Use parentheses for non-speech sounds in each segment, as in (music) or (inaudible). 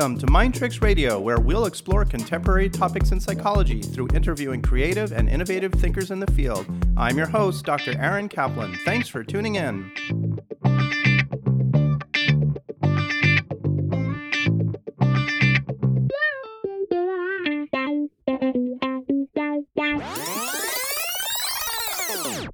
Welcome to Mind Tricks Radio, where we'll explore contemporary topics in psychology through interviewing creative and innovative thinkers in the field. I'm your host, Dr. Aaron Kaplan. Thanks for tuning in.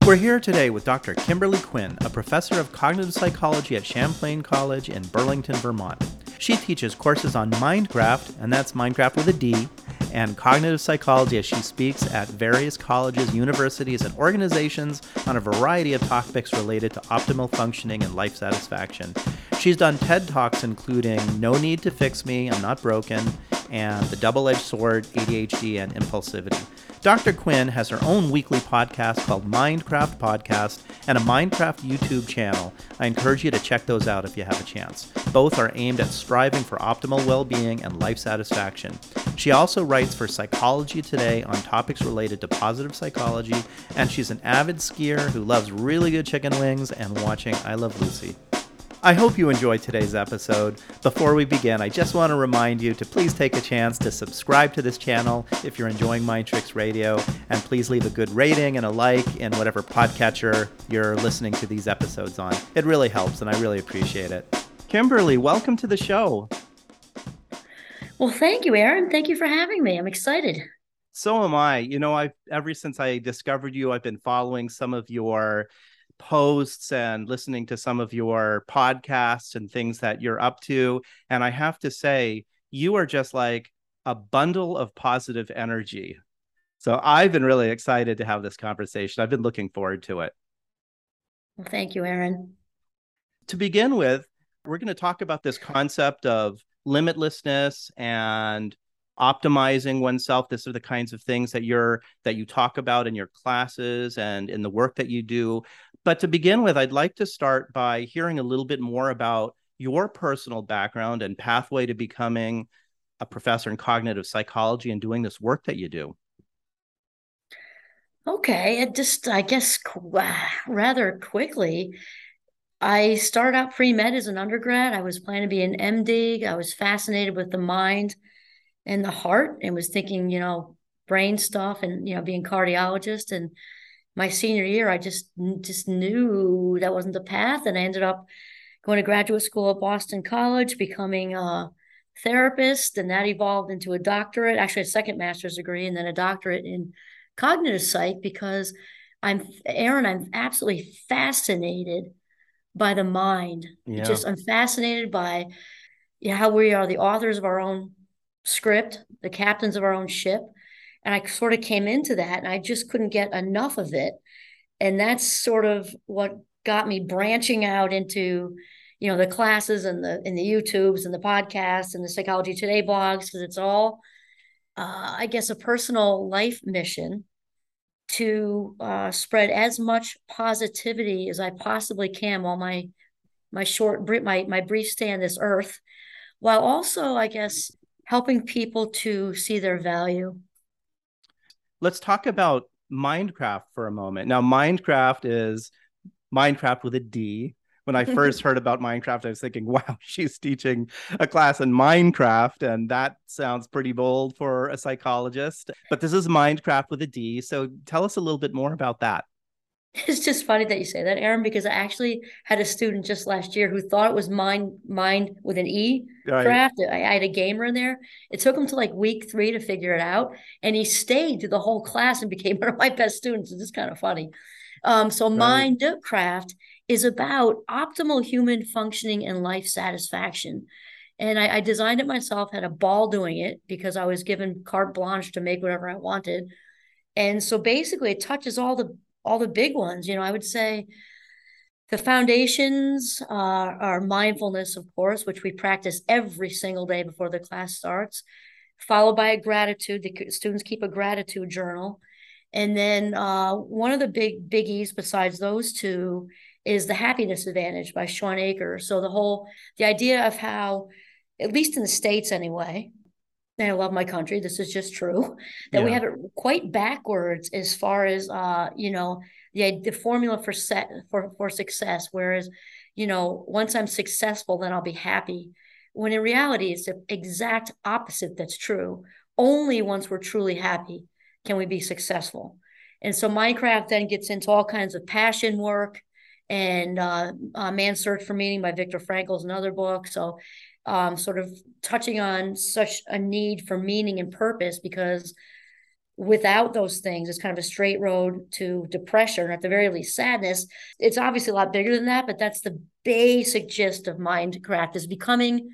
We're here today with Dr. Kimberly Quinn, a professor of cognitive psychology at Champlain College in Burlington, Vermont. She teaches courses on Mindcraft, and that's Minecraft with a D, and cognitive psychology as she speaks at various colleges, universities, and organizations on a variety of topics related to optimal functioning and life satisfaction. She's done TED Talks including No Need to Fix Me, I'm Not Broken, and The Double Edged Sword, ADHD, and Impulsivity. Dr. Quinn has her own weekly podcast called Mindcraft Podcast and a Mindcraft YouTube channel. I encourage you to check those out if you have a chance. Both are aimed at striving for optimal well being and life satisfaction. She also writes for Psychology Today on topics related to positive psychology, and she's an avid skier who loves really good chicken wings and watching I Love Lucy. I hope you enjoyed today's episode. Before we begin, I just want to remind you to please take a chance to subscribe to this channel if you're enjoying Mind Tricks Radio, and please leave a good rating and a like in whatever podcatcher you're listening to these episodes on. It really helps, and I really appreciate it. Kimberly, welcome to the show. Well, thank you, Aaron. Thank you for having me. I'm excited. So am I. You know, I've ever since I discovered you, I've been following some of your posts and listening to some of your podcasts and things that you're up to. And I have to say, you are just like a bundle of positive energy. So I've been really excited to have this conversation. I've been looking forward to it. Well, thank you, Aaron. To begin with, we're going to talk about this concept of limitlessness and optimizing oneself this are the kinds of things that you're that you talk about in your classes and in the work that you do but to begin with i'd like to start by hearing a little bit more about your personal background and pathway to becoming a professor in cognitive psychology and doing this work that you do okay it just i guess rather quickly I started out pre med as an undergrad. I was planning to be an MD. I was fascinated with the mind and the heart and was thinking, you know, brain stuff and, you know, being cardiologist. And my senior year, I just, just knew that wasn't the path. And I ended up going to graduate school at Boston College, becoming a therapist. And that evolved into a doctorate, actually a second master's degree, and then a doctorate in cognitive psych because I'm, Aaron, I'm absolutely fascinated by the mind. Yeah. Just, I'm fascinated by you know, how we are the authors of our own script, the captains of our own ship. And I sort of came into that and I just couldn't get enough of it. And that's sort of what got me branching out into, you know, the classes and the and the YouTubes and the podcasts and the Psychology Today blogs, because it's all uh, I guess a personal life mission to uh, spread as much positivity as I possibly can while my my short my my brief stay on this earth, while also I guess helping people to see their value. Let's talk about Mindcraft for a moment. Now, Mindcraft is Minecraft with a D. When I (laughs) first heard about Minecraft, I was thinking, (laughs) wow, she's teaching a class in Minecraft, and that sounds pretty bold for a psychologist. But this is Minecraft with a D. So tell us a little bit more about that. (laughs) It's just funny that you say that, Aaron, because I actually had a student just last year who thought it was mind mind with an E right. craft. I, I, had a gamer in there. It took him to like week three to figure it out, and he stayed through the whole class and (laughs) became one of my best students. It's just kind of funny. Um, so right. Mindcraft is about optimal human functioning and life satisfaction. And I, I designed it myself, had a ball doing it because I was given carte blanche to make whatever I wanted. And so basically, it touches all the all the big ones. You know, I would say the foundations uh, are mindfulness, of course, which we practice every single day before the class starts, followed by a gratitude. The students keep a gratitude journal. And then uh, one of the big biggies besides those two is the happiness advantage by Shawn Achor. So the whole the idea of how, at least in the states anyway, I love my country. This is just true (laughs) that yeah. we have it quite backwards as far as uh, you know the the formula for set for for success. Whereas, you know, once I'm successful, then I'll be happy. when in reality, it's the exact opposite that's true. Only once we're truly happy can we be successful. And so Mindcraft then gets into all kinds of passion work and uh, uh, Man's Search for Meaning by Viktor Frankl is another book. So um, sort of touching on such a need for meaning and purpose because without those things it's kind of a straight road to depression or at the very least sadness. It's obviously a lot bigger than that but that's the basic gist of mindcraft is becoming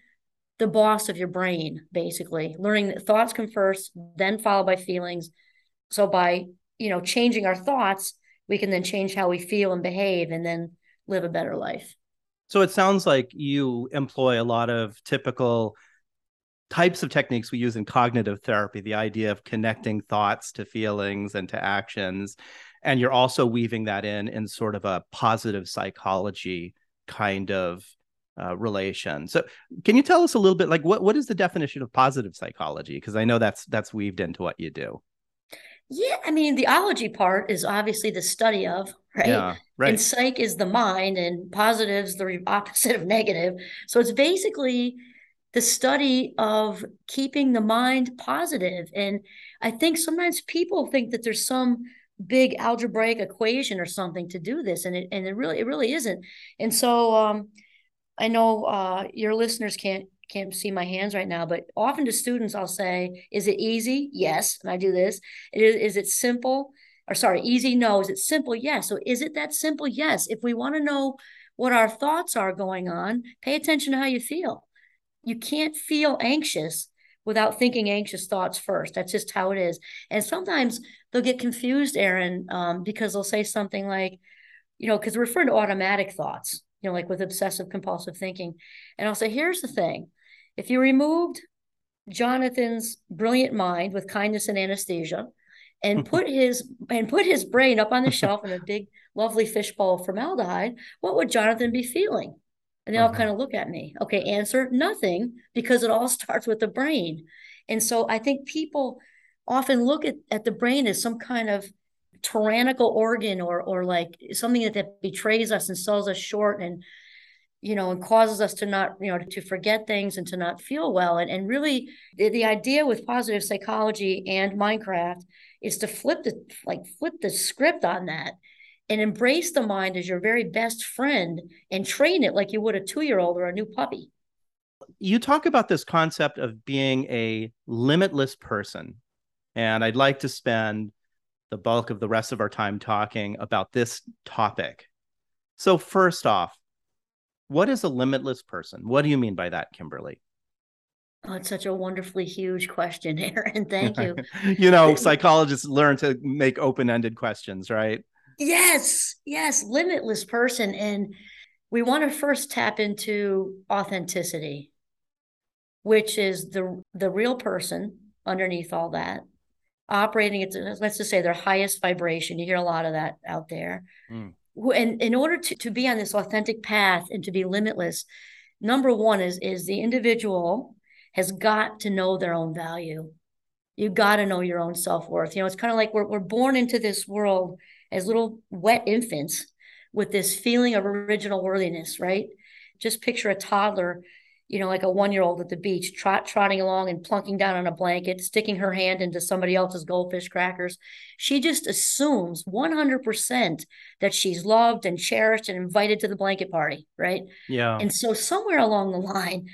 the boss of your brain basically. Learning that thoughts come first then followed by feelings. So by you know changing our thoughts we can then change how we feel and behave and then live a better life so it sounds like you employ a lot of typical types of techniques we use in cognitive therapy, the idea of connecting thoughts to feelings and to actions. And you're also weaving that in in sort of a positive psychology kind of uh, relation. So, can you tell us a little bit, like what what is the definition of positive psychology? Because I know that's that's weaved into what you do. Yeah, I mean, the ology part is obviously the study of, right? Yeah, right. And psych is the mind, and positive is the (laughs) opposite of negative. So it's basically the study of keeping the mind positive. And I think sometimes people think that there's some big algebraic equation or something to do this, and it and it really it really isn't. And so um, I know uh, your listeners can't can't see my hands right now, but often to students, I'll say, is it easy? Yes. And I do this. Is, is it simple? Or sorry, easy? No. Is it simple? Yes. So is it that simple? Yes. If we want to know what our thoughts are going on, pay attention to how you feel. You can't feel anxious without thinking anxious thoughts first. That's just how it is. And sometimes they'll get confused, Aaron, um, because they'll say something like, you know, because we're referring to automatic thoughts, you know, like with obsessive compulsive thinking. And I'll say, here's the thing if you removed Jonathan's brilliant mind with kindness and anesthesia and (laughs) put his and put his brain up on the shelf in a big lovely fishbowl of formaldehyde, what would Jonathan be feeling? And they all uh-huh. kind of look at me. Okay, answer nothing because it all (laughs) starts with the brain. And so I think people often look at, at the brain as some kind of tyrannical organ or or like something that, that betrays us and sells us short and you know, and causes us to not, you know, to forget things and to not feel well. And, and really, the, the idea with positive psychology and Mindcraft is to flip the like flip the script on that and embrace the mind as your very best friend and train it like you would a two year old or a new puppy. You talk about this concept of being a limitless person. And I'd like to spend the bulk of the rest of our time talking about this topic. So, first off, what is a limitless person? What do you mean by that, Kimberly? Oh, it's such a wonderfully huge question, Aaron. Thank you. (laughs) you know, psychologists learn to make open ended questions, right? Yes, yes, limitless person. And we want to first tap into authenticity, which is the the real person underneath all that, operating at let's just say their highest vibration. You hear a lot of that out there. Mm and in order to, to be on this authentic path and to be limitless number one is is the individual has got to know their own value. You got to know your own self-worth. You know it's kind of like we're, we're born into this world as little wet infants with this feeling of original worthiness right? Just picture a toddler you know, like a one year old at the beach, trot, trotting along and plunking down on a blanket, sticking her hand into somebody else's goldfish crackers. She just assumes 100% that she's loved and cherished and invited to the blanket party, right? Yeah. And so somewhere along the line,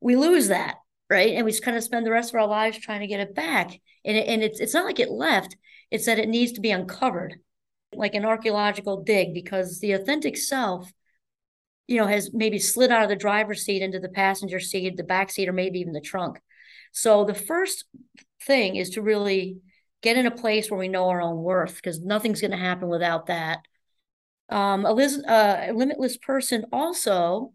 we lose that, right? And we just kind of spend the rest of our lives trying to get it back. And, it, and it's, it's not like it left, it's that it needs to be uncovered, like an archaeological dig, because the authentic self you know, has maybe slid out of the driver's seat into the passenger seat, the back seat, or maybe even the trunk. So the first thing is to really get in a place where we know our own worth, because nothing's going to happen without that. Um, a, uh, a limitless person also,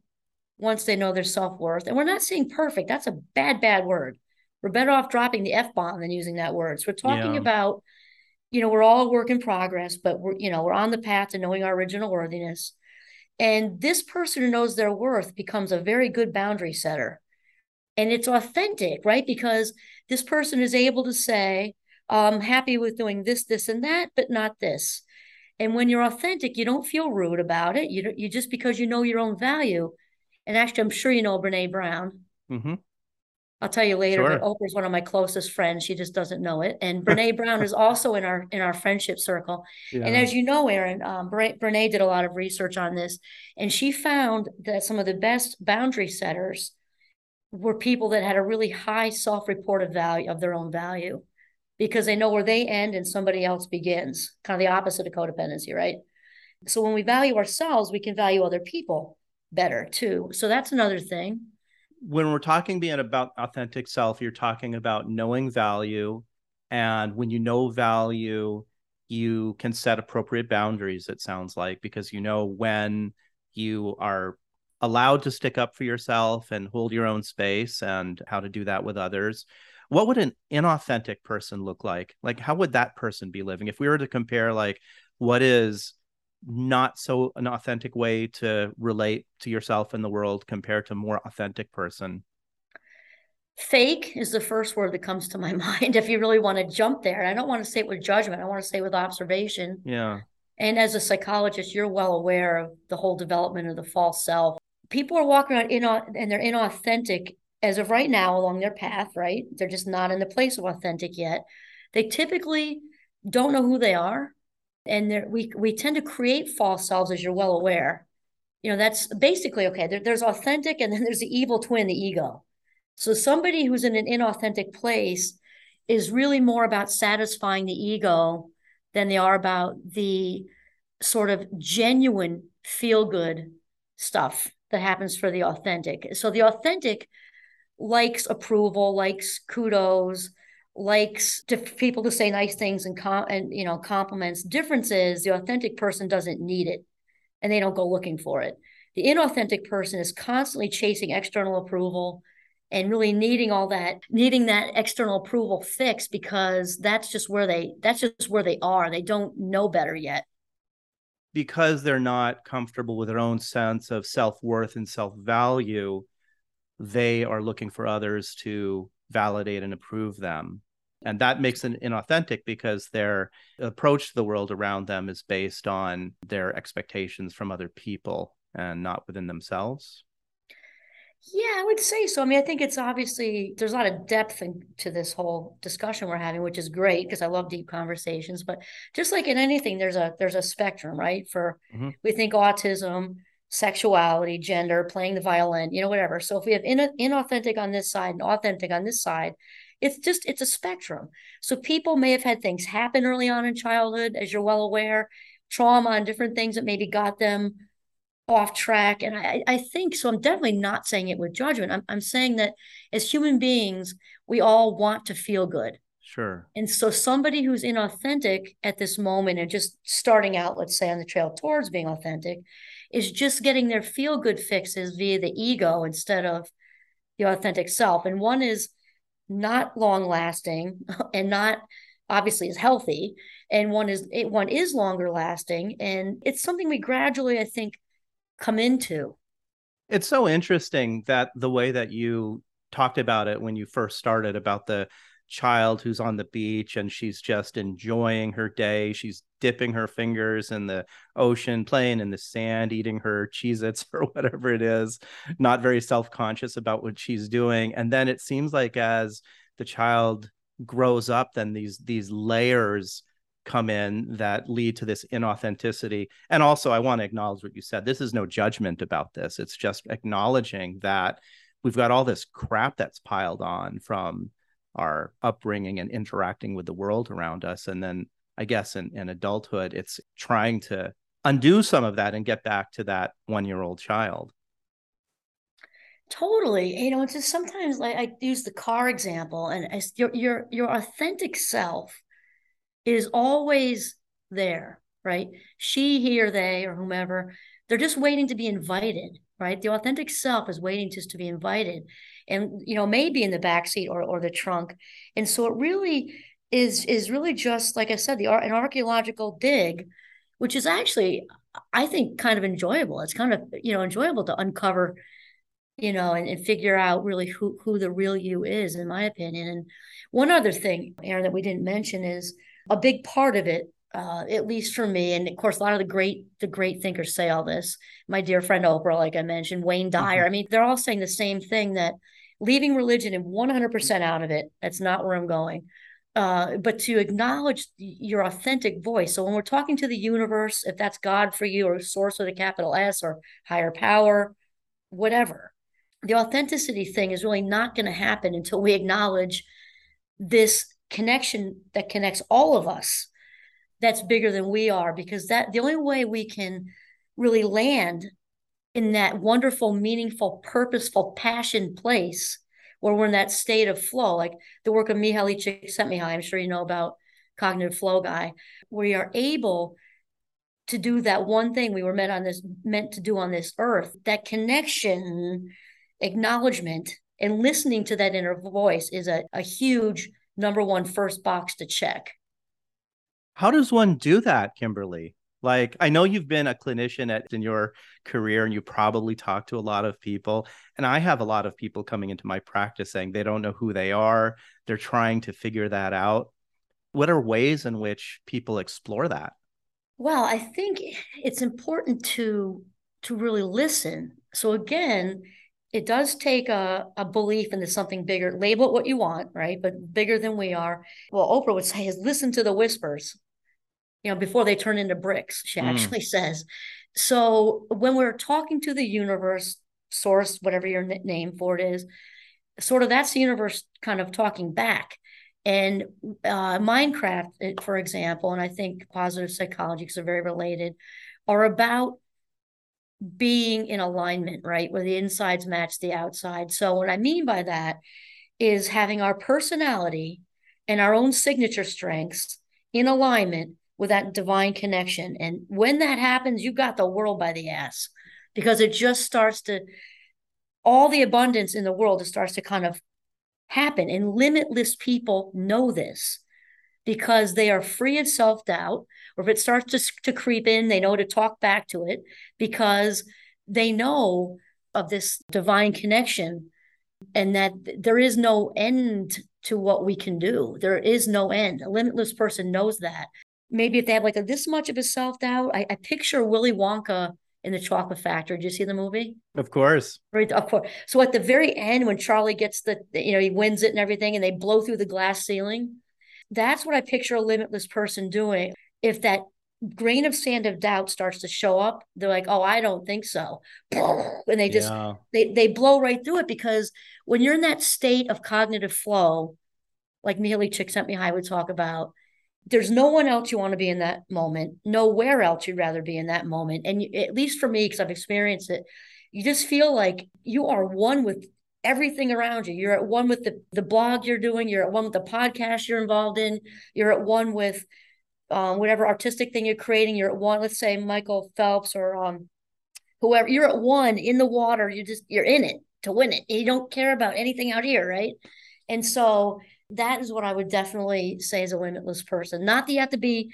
once they know their self worth, and we're not saying perfect, that's a bad, bad word. We're better off dropping the F bomb than using that word. So we're talking yeah. about, you know, we're all work in progress, but we're, you know, we're on the path to knowing our original worthiness. And this person who knows their worth becomes a very good boundary setter. And it's authentic, right? Because this person is able to say, I'm happy with doing this, this, and that, but not this. And when you're authentic, you don't feel rude about it. You, you just because you know your own value. And actually, I'm sure you know Brene Brown. Mm-hmm. I'll tell you later, Sure. but Oprah's one of my closest friends. She just doesn't know it. And Brene (laughs) Brown is also in our in our friendship circle. Yeah. And as you know, Aaron, um, Brene did a lot of research on this, and she found that some of the best boundary setters were people that had a really high self-reported value of their own value, because they know where they end and somebody else begins. Kind of the opposite of codependency, right? So when we value ourselves, we can value other people better too. So that's another thing. When we're talking being about authentic self, you're talking about knowing value. And when you know value, you can set appropriate boundaries, it sounds like, because you know when you are allowed to stick up for yourself and hold your own space and how to do that with others. What would an inauthentic person look like? Like, how would that person be living? If we were to compare, like, what is not so an authentic way to relate to yourself in the world compared to more authentic person Fake is the first word that comes to my (laughs) mind if you really want to jump there. And I don't want to say it with judgment, I want to say with observation. yeah And as a psychologist, you're well aware of the whole development of the false self. People are walking around in and they're inauthentic as of right now along their path, right? They're just not in the place of authentic yet. They typically don't know who they are. And we we tend to create false selves, as you're well aware. You know, that's basically okay. There, there's authentic, and then there's the evil twin, the ego. So somebody who's in an inauthentic place is really more about satisfying the ego than they are about the sort of genuine feel good stuff that happens for the authentic. So the authentic likes approval, likes kudos, likes to people to say nice things and com- and you know compliments. Difference is the authentic person doesn't need it and they don't go looking for it. The inauthentic person is constantly chasing external approval and really needing all that needing that external approval fixed because that's just where they that's just where they are they don't know better yet because they're not comfortable with their own sense of self-worth and self-value they are looking for others to validate and approve them and that makes it inauthentic because their approach to the world around them is based on their expectations from other people and not within themselves yeah, I would say so. I mean, I think it's obviously there's a lot of depth into this whole discussion we're having, which is great because I love deep conversations. But just like in anything, there's a there's a spectrum, right? For mm-hmm. we think autism, sexuality, gender, playing the violin, you know, whatever. So if we have in, inauthentic on this side and authentic on this side, it's just it's a spectrum. So people may have had things happen early on in childhood, as you're well aware, trauma and different things that maybe got them off track. And I, I think so. I'm definitely not saying it with judgment. I'm, I'm saying that as human beings, we all want to feel good. Sure. And so somebody who's inauthentic at this moment and just starting out, let's say on the trail towards being authentic, is just getting their feel good fixes via the ego instead of the authentic self. And one is not long lasting (laughs) and not obviously is healthy and one is one is longer lasting and it's something we gradually i think come into. It's so interesting that the way that you talked about it when you first started about the child who's on the beach and she's just enjoying her day. She's dipping her fingers in the ocean, playing in the sand, eating her (laughs) Cheez Its or whatever it is, not very self conscious about what she's doing. And then it seems like as the child grows up, then these these layers come in that lead to this inauthenticity. And also, I want to acknowledge what you said. This is no judgment about this. It's just acknowledging that we've got all this crap that's piled on from our upbringing and interacting with the world around us. And then I guess in, in adulthood, it's trying to undo some of that and get back to that one year old child. Totally. You know, it's just sometimes like I use the car example and your your your authentic self is always there, right? She, he, or they, or whomever, they're just waiting to be invited, right? The authentic self is waiting just to be invited, and you know, maybe in the back seat or or the trunk. And so it really is is really just like I said, the an archaeological dig, which is actually, I think, kind of enjoyable. It's kind of you know enjoyable to uncover you know, and, and figure out really who who the real you is, in my opinion. And one other thing, Aaron, that we didn't mention is a big part of it uh, at least for me, and of course, a lot of the great the great thinkers say all this. My dear friend Oprah, like I mentioned, Wayne Dyer. Mm-hmm. I mean, they're all saying the same thing that leaving religion and 100% out of it. That's not where I'm going. Uh, but to acknowledge your authentic voice. So when we're talking to the universe, if that's God for you or source with a capital S or higher power, whatever, the authenticity thing is really not going to happen until we acknowledge this connection that connects all of us that's bigger than we are because that the only way we can really land in that wonderful meaningful purposeful passion place where we're in that state of flow like the work of mihaly csikszentmihalyi i'm sure you know about cognitive flow guy we are able to do that one thing we were meant on this meant to do on this earth that connection acknowledgement and listening to that inner voice is a, a huge number one first box to check how does one do that kimberly like i know you've been a clinician at in your career and you probably talk to a lot of people and i have a lot of people coming into my practice saying they don't know who they are they're trying to figure that out what are ways in which people explore that well i think it's important to to really listen so again it does take a, a belief into something bigger. Label it what you want, right? But bigger than we are. Well, Oprah would say is listen to the whispers, you know, before they turn into bricks, she mm. actually says. So when we're talking to the universe, source, whatever your name for it is, sort of that's the universe kind of talking back. And uh, Mindcraft, for example, and I think positive psychology, because they're very related, are about being in alignment, right? Where the insides match the outside. So, what I mean by that is having our personality and our own signature strengths in alignment with that divine connection. And when that happens, you've got the world by the ass because it just starts to, all the abundance in the world, it starts to kind of happen. And limitless people know this because they are free of self doubt or if it starts to, to creep in, they know to talk back to it because they know of this divine connection and that there is no end to what we can do. There is no end. A limitless person knows that. Maybe if they have like a, this much of a self doubt, I, I picture Willy Wonka in the Chocolate Factory. Did you see the movie? Of course. Right. Of course. So at the very end, when Charlie gets the, you know, he wins it and everything, and they blow through the glass ceiling, that's what I picture a limitless person doing if that grain of sand of doubt starts to show up, they're like, "Oh, I don't think so," (laughs) and they just yeah. they they blow right through it because when you're in that state of cognitive flow, like Mihaly high would talk about, there's no one else you want to be in that moment, nowhere else you'd rather be in that moment, and at least for me, because I've experienced it, you just feel like you are one with everything around you. You're at one with the the blog you're doing. You're at one with the podcast you're involved in. You're at one with um, whatever artistic thing you're creating, you're at one, let's say Michael Phelps or um, whoever, you're at one in the water, you just, you're in it to win it. You don't care about anything out here, right? And so that is what I would definitely say as a limitless person. Not that you have to be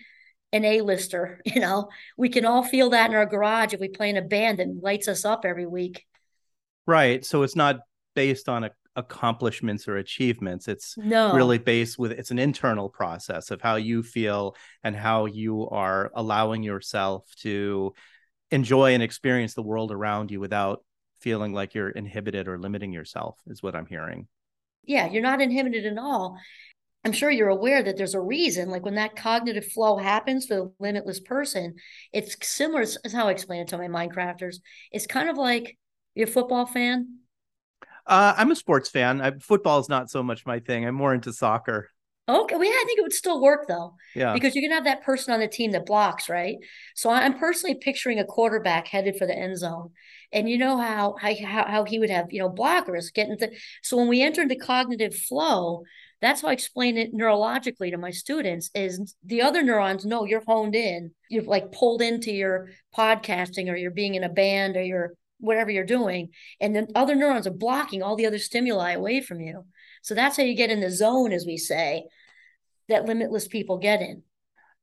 an A-lister, (laughs) you know, we can all feel that in our garage if we play in a band that lights us up every week. Right. So it's not based on a accomplishments or achievements it's no. really based with it's an internal process of how you feel and how you are allowing yourself to enjoy and experience the world around you without feeling like you're inhibited or limiting yourself is what i'm hearing yeah you're not inhibited at all i'm sure you're aware that there's a reason like when that cognitive flow happens for the limitless person it's similar as how i explain it to my Mindcrafters. it's kind of like you're a football fan uh, I'm a sports fan. I, football is not so much my thing. I'm more into soccer. Okay, well, yeah, I think it would still work though. Yeah, because you can have that person on the team that blocks, right? So I'm personally picturing a quarterback headed for the end zone, and you know how how how he would have you know blockers getting the. So when we enter into cognitive flow, that's how I explain it neurologically to my students. Is the other neurons know you're honed in, you're like pulled into your podcasting, or you're being in a band, or you're whatever you're doing and then other neurons are blocking all the other stimuli away from you so that's how you get in the zone as we say that limitless people get in.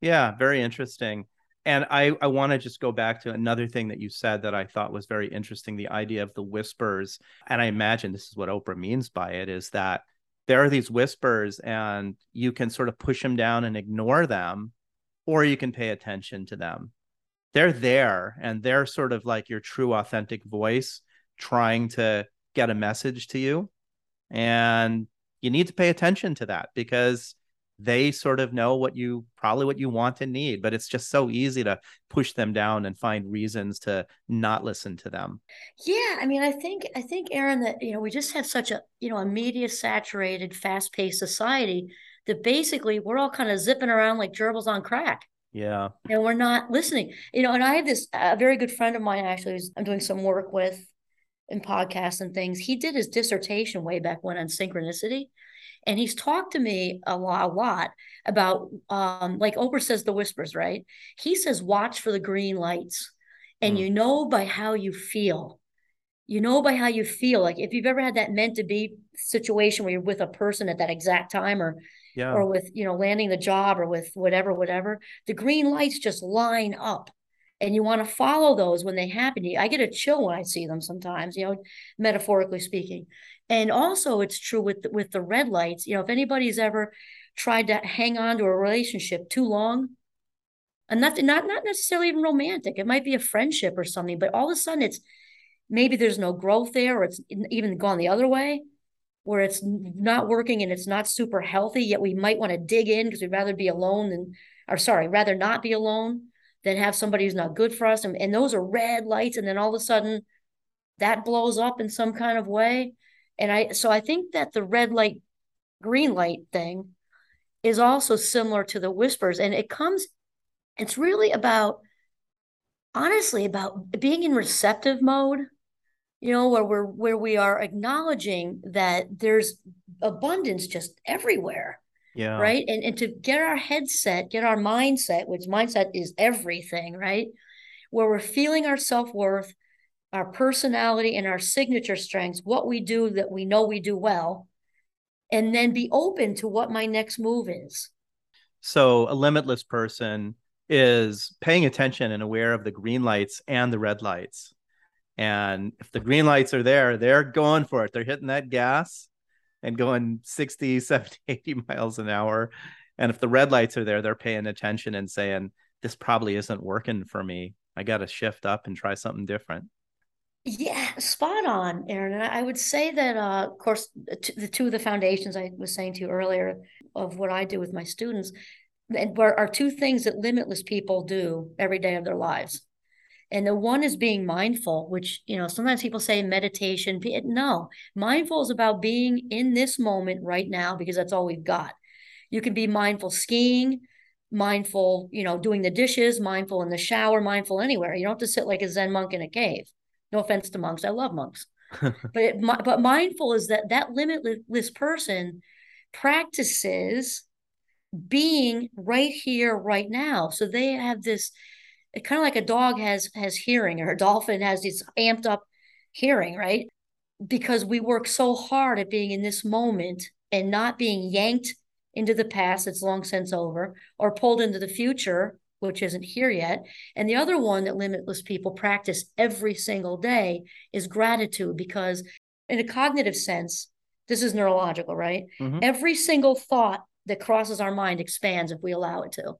Yeah very interesting. And i i want to just go back to another thing that you said that i thought was very interesting the idea of the whispers. And i imagine this is what oprah means by it is that there are these whispers and you can sort of push them down and ignore them or you can pay attention to them. They're there and they're sort of like your true authentic voice trying to get a message to you. And you need to pay attention to that because they sort of know what you probably what you want and need but it's just so easy to push them down and find reasons to not listen to them. Yeah i mean i think i think aaron that you know we just have such a you know a media saturated fast paced society that basically we're all kind of zipping around like gerbils on crack. Yeah. And we're not listening. You know and i have this a very good friend of mine actually i'm doing some work with in podcasts and things. He did his dissertation way back when on synchronicity and he's talked to me a lot, a lot about um, like Oprah says the whispers, right? He says watch for the green lights, and mm. you know by how you feel. You know by how you feel. Like if you've ever had that meant to be situation where you're with a person at that exact time, or yeah. or with you know landing the job, or with whatever, whatever, the green lights just line up and you want to follow those when they happen. I get a chill when I see them sometimes, you know, metaphorically speaking. And also, it's true with with the red lights. You know, if anybody's ever tried to hang on to a relationship too long, and not not not necessarily even romantic, it might be a friendship or something, but all of a sudden it's maybe there's no growth there, or it's even gone the other way, where it's not working and it's not super healthy. Yet we might want to dig in because we'd rather be alone than, or sorry, rather not be alone than have somebody who's not good for us. And, and those are red lights, and then all of a sudden that blows up in some kind of way and I so I think that the red light, green light thing is also similar to the whispers. And it comes, it's really about honestly about being in receptive mode, you know, where we're where we are acknowledging that there's abundance just everywhere. Yeah. Right. And and to get our headset, get our mindset, which mindset is everything, right? Where we're feeling our self-worth, our personality and our signature strengths, what we do that we know we do well, and then be open to what my next move is. So, a limitless person is paying attention and aware of the green lights and the red lights. And if the green lights are there, they're going for it. They're hitting that gas and going 60, (laughs) 70, 80 miles an hour. And if the red lights are there, they're paying attention and saying, this probably isn't working for me. I got to shift up and try something different. Yeah, spot on, Aaron. And I would say that, uh, of course, the two of the foundations I was saying to you earlier of what I do with my students, and are two things that limitless people do every day of their lives. And the one is being mindful, which, you know, sometimes people say meditation. No, mindful is about being in this moment right now because that's all we've got. You can be mindful skiing, mindful, you know, doing the dishes, mindful in the shower, mindful anywhere. You don't have to sit like a Zen monk in a cave. No offense to monks, I love monks. (laughs) but it, but mindful is that that limitless person practices being right here, right now. So they have this kind of like a dog has has hearing, or a dolphin has this amped up hearing, right? Because we work so hard at being in this moment and not being yanked into the past that's long since over or pulled into the future which isn't here yet. And the other one that limitless people practice every single day is gratitude, because in a cognitive sense, this is neurological, right? Mm-hmm. Every single thought that crosses our mind expands if we allow it to.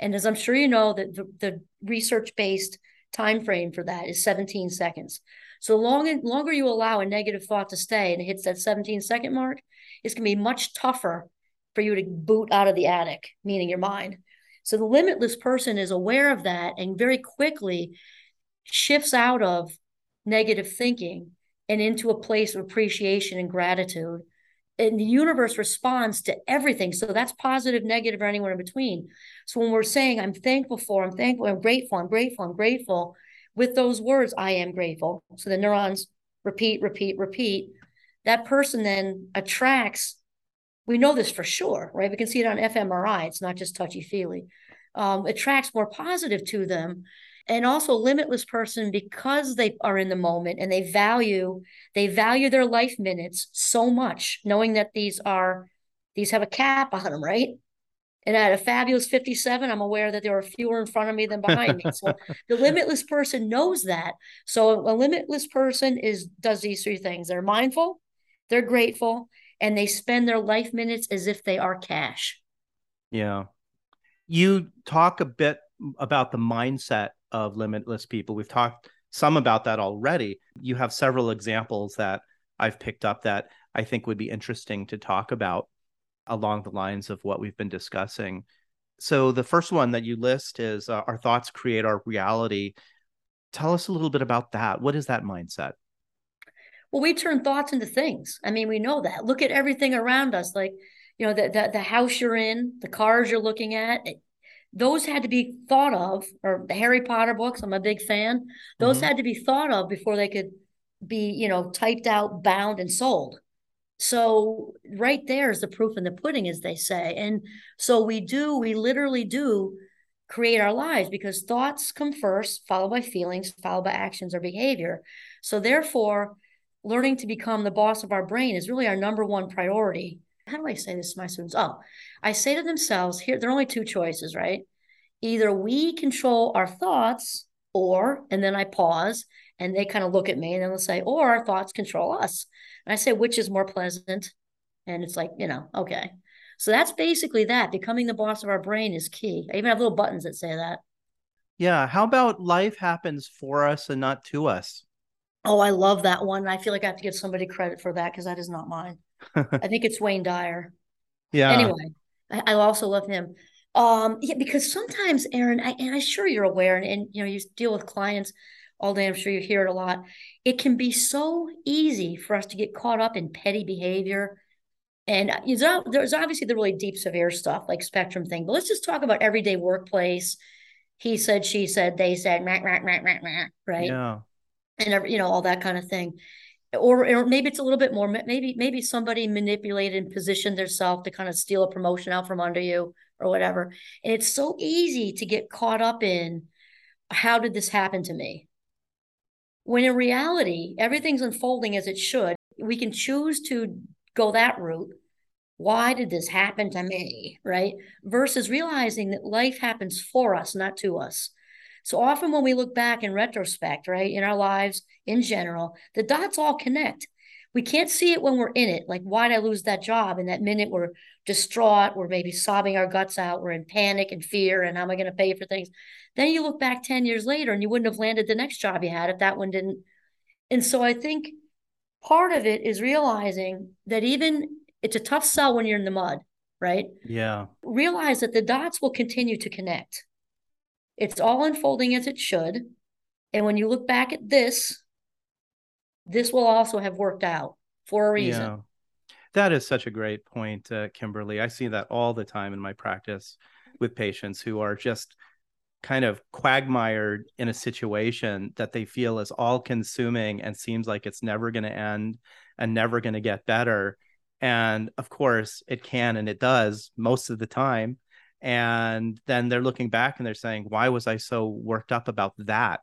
And as I'm sure you know, that the, the research-based time frame for that is 17 seconds. So long longer you allow a negative thought to stay and it hits that 17 second mark, it's gonna be much tougher for you to boot out of the attic, meaning your mind. So the limitless person is aware of that and very quickly shifts out of negative thinking and into a place of appreciation and gratitude. And the universe responds to everything. So that's positive, negative, or anywhere in between. So when we're saying, I'm thankful for, I'm thankful, I'm grateful, I'm grateful, I'm grateful, with those words, I am grateful. So the neurons repeat, repeat, repeat. That person then attracts we know this for sure, right? We can see it on fMRI. It's not just touchy feely. Um, attracts more positive to them. And also limitless person because they are in the moment and they value they value their life minutes so much, knowing that these are these have a cap on them, right? And at a fabulous 57, I'm aware that there are fewer in front of me than behind me. So (laughs) the limitless person knows that. So a limitless person is does these three things. They're mindful, they're grateful, and they spend their life minutes as if they are cash. Yeah. You talk a bit about the mindset of limitless people. We've talked some about that already. You have several examples that I've picked up that I think would be interesting to talk about along the lines of what we've been discussing. So, the first one that you list is uh, our thoughts create our reality. Tell us a little bit about that. What is that mindset? Well, we turn thoughts into things. I mean, we know that. Look at everything around us. Like, you know, the, the, the house you're in, the cars you're looking at, those had to be thought of, or the Harry Potter books, I'm a big fan. Those mm-hmm. had to be thought of before they could be, you know, typed out, bound, and sold. So right there is the proof in the pudding, as they say. And so we do, we literally do create our lives because thoughts come first, followed by feelings, followed by actions or behavior. So therefore, learning to become the boss of our brain is really our number one priority. How do I say this to my students? Oh, I say to themselves, here, there are only two choices, right? Either we control our thoughts, or, and then I pause and they kind of look at me and then they'll say, or our thoughts control us. And I say, which is more pleasant? And it's like, you know, okay. So that's basically that. Becoming the boss of our brain is key. I even have little buttons that say that. Yeah. How about life happens for us and not to us? Oh, I love that one. I feel like I have to give somebody credit for that because that is not mine. (laughs) I think it's Wayne Dyer. Yeah. Anyway, I, I also love him. Um, yeah, because sometimes, Aaron, I, and I'm sure you're aware, and, and you know, you deal with clients all day. I'm sure you hear it a lot. It can be so easy for us to get caught up in petty behavior. And you know, there's obviously the really deep, severe stuff like spectrum thing, but let's just talk about everyday workplace. He said, she said, they said, rah, rah, rah, right? Yeah. And you know all that kind of thing, or, or maybe it's a little bit more. Maybe maybe somebody manipulated and positioned themselves to kind of steal a promotion out from under you or whatever. And it's so easy to get caught up in how did this happen to me? When in reality, everything's unfolding as it should. We can choose to go that route. Why did this happen to me? Right? Versus realizing that life happens for us, not to us. So often when we look back in retrospect, right, in our lives in general, the dots all connect. We can't see it when we're in it. Like, why did I lose that job? In that minute, we're distraught. We're maybe sobbing our guts out. We're in panic and fear. And how am I going to pay for things? Then you look back 10 years later and you wouldn't have landed the next job you had if that one didn't. And so I think part of it is realizing that even it's a tough sell when you're in the mud, right? Yeah. Realize that the dots will continue to connect. It's all unfolding as it should. And when you look back at this, this will also have worked out for a reason. Yeah. That is such a great point, uh, Kimberly. I see that all the time in my practice with patients who are just kind of quagmired in a situation that they feel is all consuming and seems like it's never going to end and never going to get better. And of course, it can and it does most of the time. And then they're looking back and they're saying, why was I so worked up about that?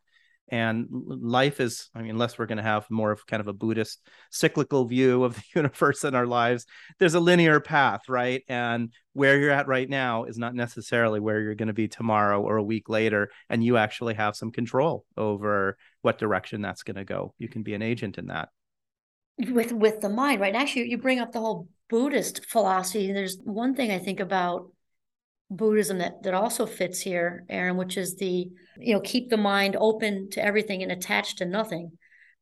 and life is i mean unless we're going to have more of kind of a buddhist cyclical view of the (laughs) universe in our lives there's a linear path right? And where you're at right now is not necessarily where you're going to be tomorrow or a week later and you actually have some control over what direction that's going to go. You can be an agent in that. With with the mind right? Actually you bring up the whole buddhist philosophy there's one thing i think about Buddhism that that also fits here, Aaron, which is the you know keep the mind open to everything and attached to nothing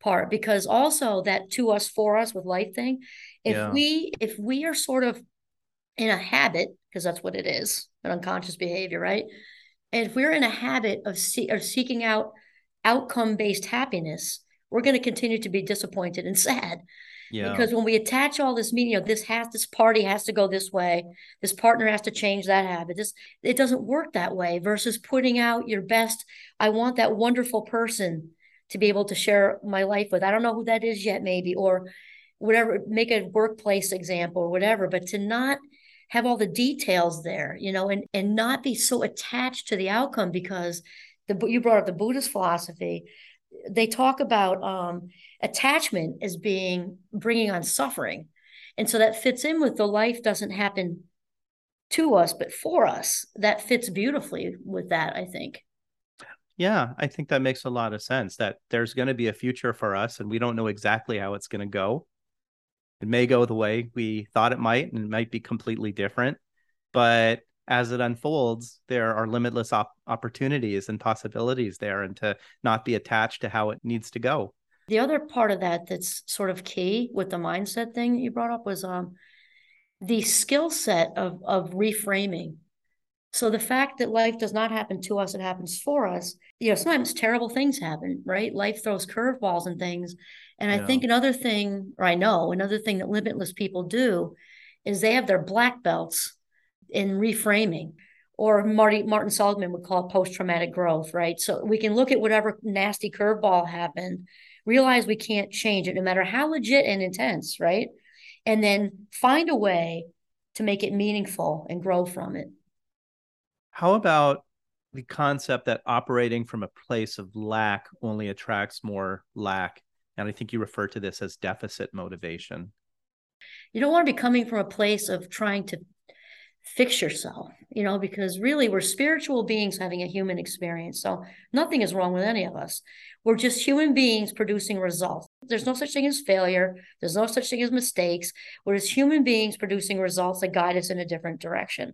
part. Because also that to us for us with life thing if yeah. we if we are sort of in a habit because that's what it is an unconscious behavior right? And if we're in a habit of, see, of seeking out outcome based happiness we're going to continue to be disappointed and (laughs) sad yeah. Because when we attach all this meaning, you know, this has this party has to go this way, this partner has to change that habit. This it doesn't work that way. Versus putting out your best. I want that wonderful person to be able to share my life with. I don't know who that is yet, maybe, or whatever. Make a workplace example or whatever, but to not have all the details there, you know, and and not be so attached to the outcome because the you brought up the Buddhist philosophy. They talk about um, attachment as being bringing on suffering. And so that fits in with the life doesn't happen to us, but for us. That fits beautifully with that, I think. Yeah, I think that makes a lot of sense that there's going to be a future for us and we don't know exactly how it's going to go. It may go the way we thought it might and it might be completely different. But as it unfolds, there are limitless op- opportunities and possibilities there, and to not be attached to how it needs to go The other part of that that's sort of key with the mindset thing that you brought up was um, the skill set of, of reframing. So the fact that life does not happen to us, it happens for us. You know, sometimes terrible things happen, right? Life throws curveballs and things. And yeah. I think another thing, or I know another thing that limitless people do is they have their black belts in reframing or Marty Martin Seligman would call it post-traumatic growth, right? So we can look at whatever nasty curveball happened, realize we can't change it, no matter how legit and intense, right? And then find a way to make it meaningful and grow from it. How about the concept that operating from a place of lack only attracts more lack? And I think you refer to this as deficit motivation. You don't want to be coming from a place of trying to fix yourself, you know, because really we're spiritual beings having a human experience. So nothing is wrong with any of us. We're just human beings producing results. There's no such thing as failure, there's no such thing as mistakes. We're just human beings producing results that guide us in a different direction.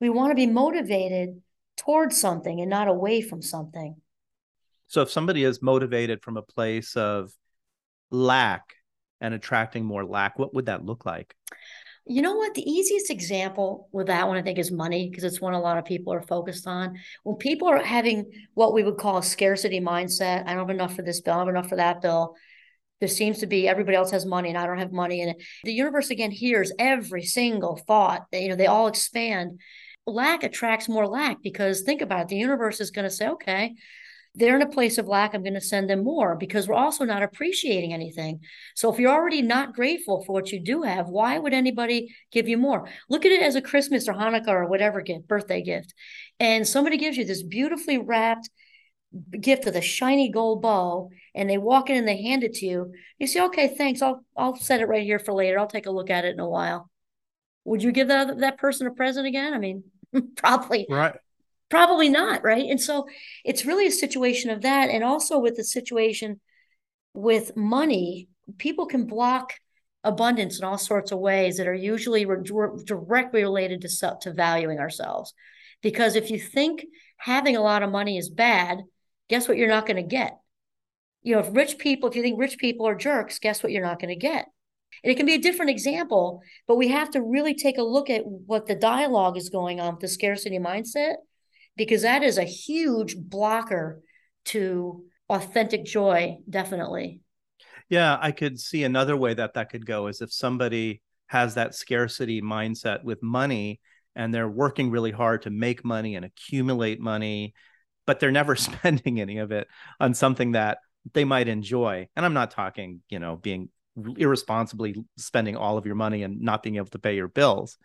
We want to be motivated towards something and not away from something. So if somebody is motivated from a place of lack and attracting more lack, what would that look like? You know what? The easiest example with that one, I think, is money, because it's one a lot of people are focused on. When people are having what we would call a scarcity mindset, I don't have enough for this bill, I don't have enough for that bill. There seems to be everybody else has money and I don't have money. And the universe again hears every single thought. You know, they all expand. Lack attracts more lack because think about it. The universe is going to say, okay, they're in a place of lack. I'm going to send them more because we're also not appreciating anything. So if you're already not grateful for what you do have, why would anybody give you more? Look at it as a Christmas or Hanukkah or whatever gift, birthday gift. And somebody gives you this beautifully wrapped gift with a shiny gold bow and they walk in and they hand it to you. You say, okay, thanks. I'll, I'll set it right here for later. I'll take a look at it in a while. Would you give that, that person a present again? I mean, (laughs) probably right Probably not, right? And so it's really a situation of that. And also with the situation with money, people can block abundance in all sorts of ways that are usually re- directly related to, to valuing ourselves. Because if you think having a lot of money is bad, guess what you're not going to get? You know, if rich people, if you think rich people are jerks, guess what you're not going to get? And it can be a different example, but we have to really take a look at what the dialogue is going on with the scarcity mindset because that is a huge blocker to authentic joy, definitely. Yeah, I could see another way that that could go is if somebody has that scarcity mindset with money and they're working really hard to make money and accumulate money, but they're never (laughs) spending any of it on something that they might enjoy. And I'm not talking, you know, being irresponsibly spending all of your money and not being able to pay your bills,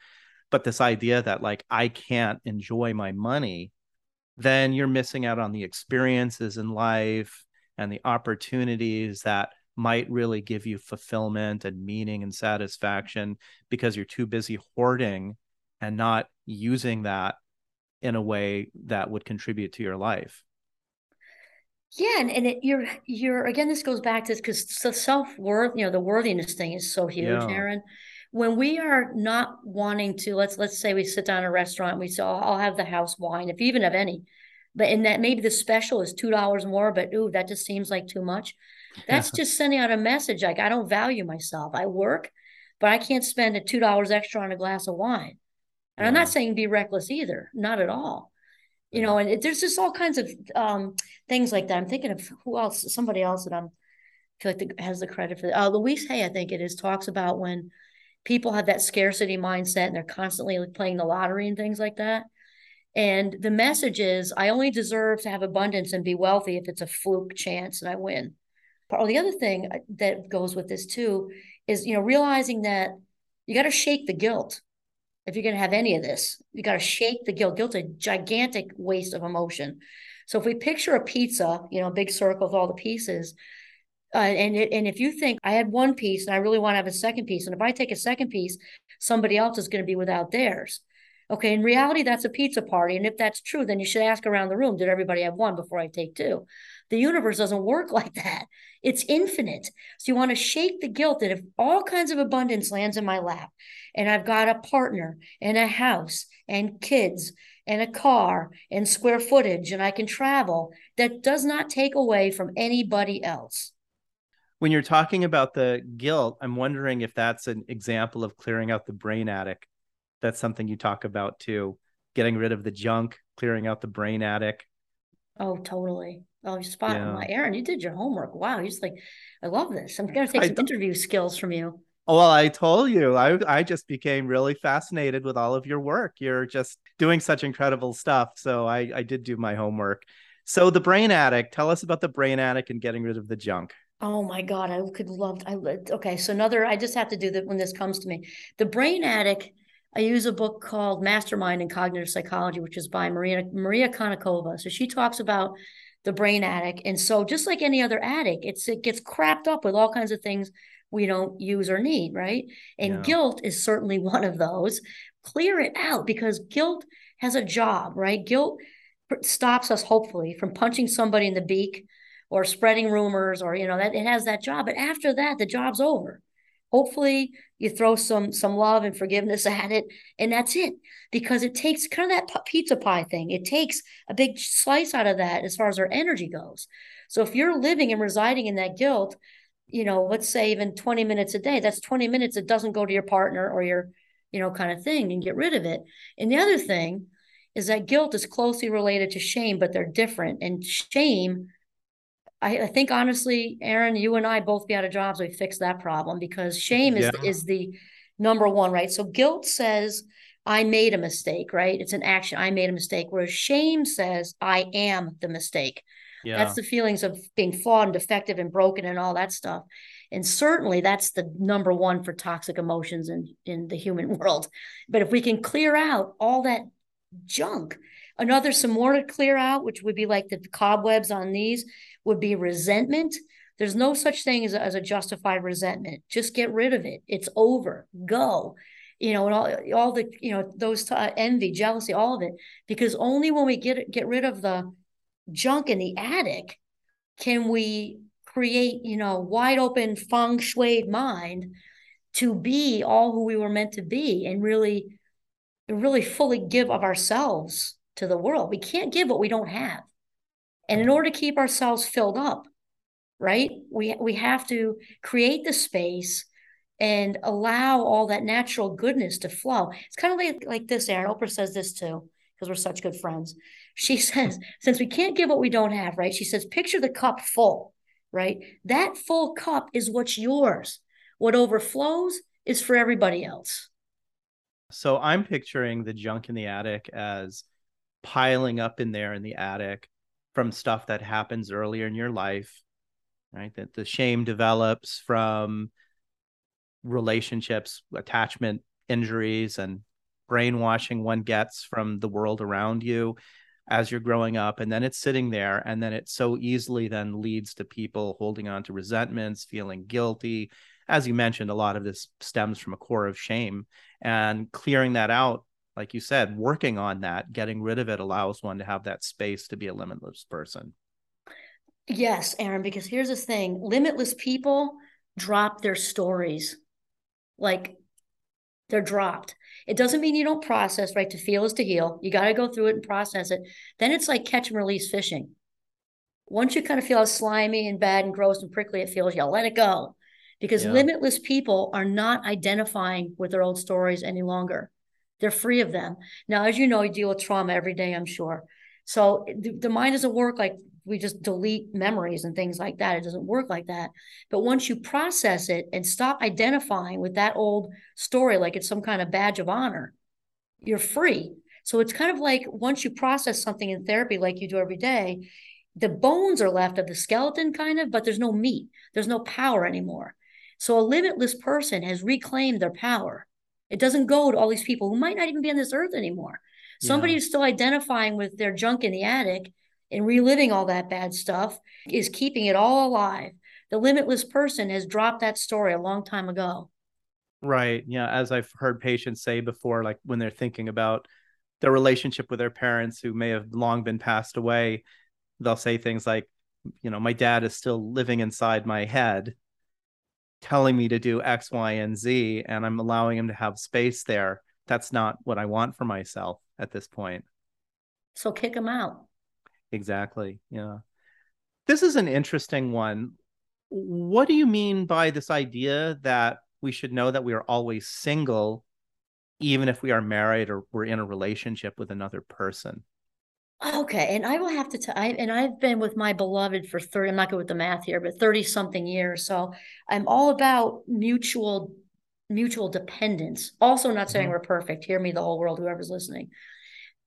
but this idea that like I can't enjoy my money then you're missing out on the experiences in life and the opportunities that might really give you fulfillment and meaning and satisfaction because you're too busy hoarding and not using that in a way that would contribute to your life yeah and, and it, you're you're again this goes back to because the self-worth you know the worthiness thing is so huge yeah. aaron when we are not wanting to let's let's say we sit down in a restaurant we say I'll, I'll have the house wine if you even have any. But in that maybe the special is two dollars more but ooh that just seems like too much. That's (laughs) just sending out a message like i don't value myself. I work but i can't spend a two dollars extra on a glass of wine. And yeah. i'm not saying be reckless either not at all. You know and it, there's just all kinds of um, things like that. I'm thinking of who else somebody else that i'm feel like the, has the credit for that. Uh, Louise Hay, I think it is, talks about when people have that scarcity mindset and they're constantly playing the lottery and things like that. And the message is, I only deserve to have abundance and be wealthy if it's a fluke chance and I win. Or the other thing uh, that goes with this too is, you know, realizing that you got to shake the guilt. If you're going to have any of this, you got to shake the guilt. Guilt's a gigantic waste of emotion. So if we picture a pizza, you know, a big circle with all the pieces, uh, and it, and if you think I had one piece and I really want to have a second piece, and if I take a second piece, somebody else is going to be without theirs. Okay, in reality, that's a pizza party, and if that's true, then you should ask around the room: Did everybody have one before I take two? The universe doesn't work (laughs) like that. It's infinite. So you want to shake the guilt that if all kinds of abundance lands in my lap, and I've got a partner and a house and kids and a car and square footage, and I can travel, that does not take away from anybody else when you're talking about the guilt, I'm wondering if that's an example of clearing out the brain attic. That's something you talk about too, getting rid of the junk, clearing out the brain attic. Oh, totally. Oh, you spot yeah. on. Aaron, you did your homework. Wow. You're just like, I love this. I'm going to take some interview skills from you. Oh, well, I told you, I, I just became really fascinated with all of your work. You're just doing such incredible stuff. So I, I did do my homework. So the brain attic, tell us about the brain attic and getting rid of the junk. Oh my God, I could love. I okay. So another, I just have to do that when this comes to me. The Brain Attic. I use a book called Mastermind in Cognitive Psychology, which is by Maria Maria Konnikova. So she talks about the brain attic, and so just like any other attic, it's it gets crapped up with all kinds of things we don't use or need, right? And yeah. guilt is certainly (laughs) one of those. Clear it out because guilt has a job, right? Guilt stops us hopefully from punching somebody in the beak or spreading rumors or you know that it has that job. But after that the job's over. Hopefully you throw some some love and forgiveness (laughs) at it and that's it. Because it takes kind of that pizza pie thing. It takes a big slice out of that as far as our energy goes. So if you're living and residing in that guilt you know let's say even 20 minutes a day that's 20 minutes that doesn't go to your partner or your you know kind of thing and get rid of it. And the other thing is that guilt is closely related to shame but they're different. And shame I, I, think honestly, Aaron, you and I both be out of jobs. We fix that problem because shame is yeah. is the number one, right? So guilt says I made a mistake, right? It's an action. I made a mistake. Whereas shame says I am the mistake. Yeah. That's the feelings of being flawed and defective and broken and all that stuff. And certainly that's the number one for toxic emotions in, in the human (laughs) world. But if we can clear out all that junk, another some more to clear out, which would be like the cobwebs on these, would be resentment. There's no such thing as a, as a justified resentment. Just get rid of it. It's over. Go. You know, and all, all the you know those t- uh, envy, jealousy, all of it. Because only when we get get rid of the junk in the attic can we create you know wide open feng shui mind to be all who we were meant to be and really really fully give of ourselves to the world. We can't give what we don't have. And in order to keep ourselves filled up, right, we, we have to create the space and allow all that natural goodness to flow. It's kind of like, like this, Aaron. Oprah says this too, because we're such good friends. She (laughs) says, since we can't give what we don't have, right? She says, picture the cup full, right? That full cup is what's yours. What overflows is for everybody else. So I'm picturing the junk in the attic as piling up in there in the attic from stuff that happens earlier in your life, right? That the shame develops from relationships, attachment injuries, and brainwashing one gets from the world around you as you're growing up. And then it's sitting there, and then it so easily then leads to people holding on to resentments, feeling guilty. As you mentioned, a lot of this stems from a core of shame, and clearing that out like you said, working on that, getting rid of it allows one to have that space to be a limitless person. Yes, Aaron, because here's the thing limitless people drop their stories. Like they're dropped. It doesn't mean you don't process, right? To feel is to heal. You got to go through it and process it. Then it's like catch and release fishing. Once you kind of feel how slimy and bad and gross and prickly it feels, you let it go because yeah. limitless people are not identifying with their old stories any longer. They're free of them. Now, as you know, you deal with trauma every day, I'm sure. So the, the mind doesn't work like we just delete memories and things like that. It doesn't work like that. But once you process it and stop identifying with that old story like it's some kind of badge of honor, you're free. So it's kind of like once you process something in therapy, like you do every day, the bones are left of the skeleton, kind of, but there's no meat, there's no power anymore. So a limitless person has reclaimed their power. It doesn't go to all these people who might not even be on this earth anymore. Somebody yeah. who's still identifying with their junk in the attic and reliving all that bad stuff is keeping it all alive. The limitless person has dropped that story a long time ago. Right. Yeah. As I've heard patients say before, like when they're thinking about their relationship with their parents who may have long been passed away, they'll say things like, you know, my dad is still living inside my head telling me to do X, Y, and Z, and I'm allowing him to have space there. That's not what I want for myself at this point. So kick him out. Exactly. Yeah. This is an interesting one. what do you mean by this idea that we should know that we are always single, even if we are married or we're in a relationship with another person? Okay, and I will have to tell, I, and I've been with my beloved for 30, I'm not good with the math here, but 30 something years. So I'm all about mutual, mutual dependence. Also, not saying Mhm. we're perfect. Hear me, the whole world, whoever's listening.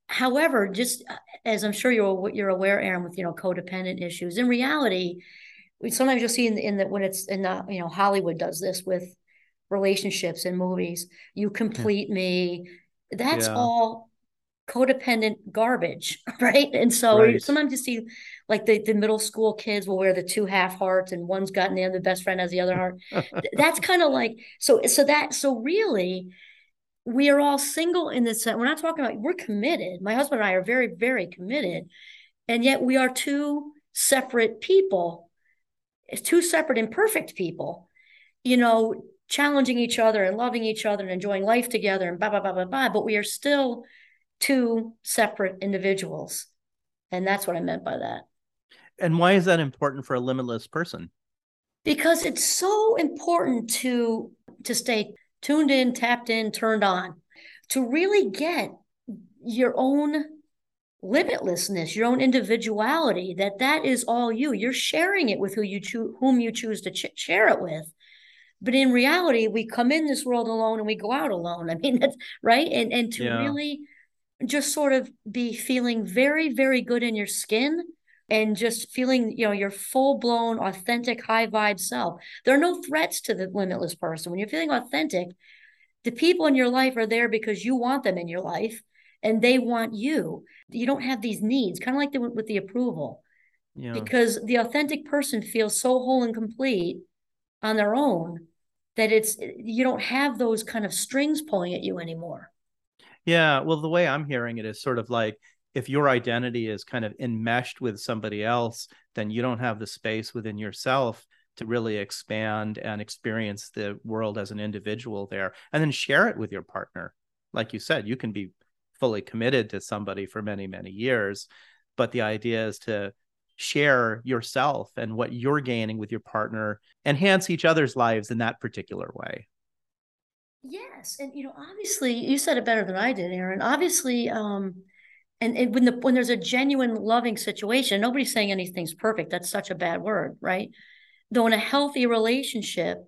However, just uh, as I'm sure you're you're aware, Aaron, with you know codependent issues. In reality, we sometimes you'll see in the, in the when it's in the you know Hollywood does this with relationships and movies. You complete me. That's Yeah. all codependent garbage, (laughs) right? And so Right. sometimes you see like the, the middle school kids will wear the two half hearts and one's got an the best friend has the other heart. (laughs) That's kind of like so so that so really we are all single in this sense. We're not talking about we're committed. My husband and I are very, very committed. And yet we are two separate people, eh, two separate imperfect people, you know, challenging each other and loving each other and enjoying life together and blah, blah, blah, blah, blah. But we are still two separate individuals. And that's what I meant by that. and why is that important for a limitless person? Because it's so important to to stay tuned in, tapped in, turned on, to really get your own limitlessness, your own individuality, that that is all you. You're sharing it with who you choose, whom you choose to ch- share it with. But in reality, we come in this world alone and we go out alone. I mean, (laughs) that's right. And and to Yeah. really just sort of be feeling very, very good in your skin and just feeling, you know, your full blown, authentic, high vibe self. There are no threats to the limitless person. When you're feeling authentic, the people in your life are there because you want them in your life and they want you. You don't have these needs, kind of like the, with the approval, Yeah. because the authentic person feels so whole and complete on their own that it's you don't have those kind of strings pulling at you anymore. Yeah, well, the way I'm hearing it is sort of like if your identity is kind of enmeshed with somebody else, then you don't have the space within yourself to really expand and experience the world as an individual there and then share it with your partner. Like you said, you can be fully committed to somebody for many, many years, but the idea is to share yourself and what you're gaining with your partner, enhance each other's lives in that particular way. Yes, and you know, obviously, you said it better than I did, Aaron. Obviously, um, and, and when the when there's a genuine loving situation, nobody's saying anything's perfect. That's such a bad word, right? Though in a healthy relationship,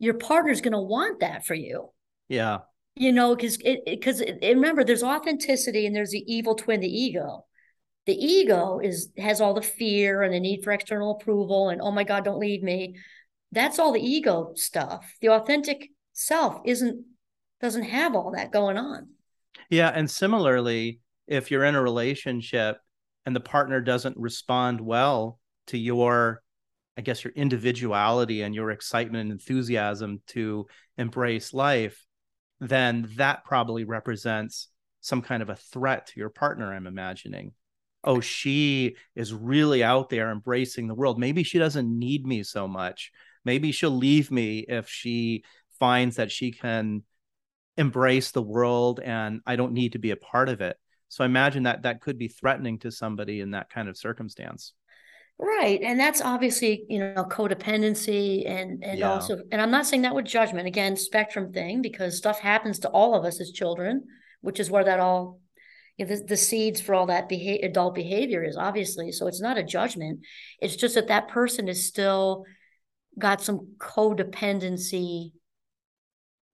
your partner's going to want that for you. Yeah. You know, because it because remember, there's authenticity and there's the evil twin, the ego. The ego is has all the fear and the need for external approval and oh my God, don't leave me. That's all the ego stuff. The authentic self isn't doesn't have all that going on. Yeah, and similarly, if you're in a relationship and the partner doesn't respond well to your I guess your individuality and your excitement and enthusiasm to embrace life, then that probably represents some kind of a threat to your partner, I'm imagining. Oh, she is really out there embracing the world. Maybe she doesn't need me so much. Maybe she'll leave me if she finds that she can embrace the world and I don't need to be a part of it. So I imagine that that could be threatening to somebody in that kind of circumstance. Right. And that's obviously, you know, codependency and and Yeah. also and I'm not saying that with judgment, again, spectrum thing, because stuff happens to all of us as children, which is where that all you know, the, the seeds for all that beha- adult behavior is obviously. So it's not a judgment. It's just that that person is still got some codependency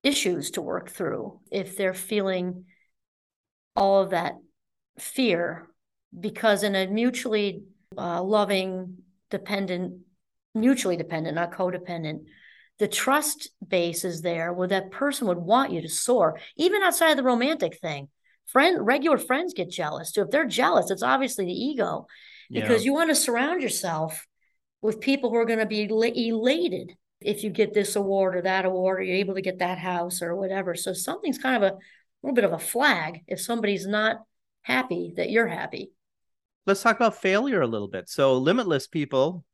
issues to work through if they're feeling all of that fear because in a mutually uh, loving dependent mutually dependent not codependent the trust base is there where that person would want you to soar even outside of the romantic thing. Friend regular friends get jealous too. If they're jealous it's obviously the ego because Yeah. you want to surround yourself with people who are going to be ela- elated if you get this award or that award or you're able to get that house or whatever so something's kind of a little bit of a flag if somebody's not happy that you're happy Let's talk about failure a little bit. So limitless people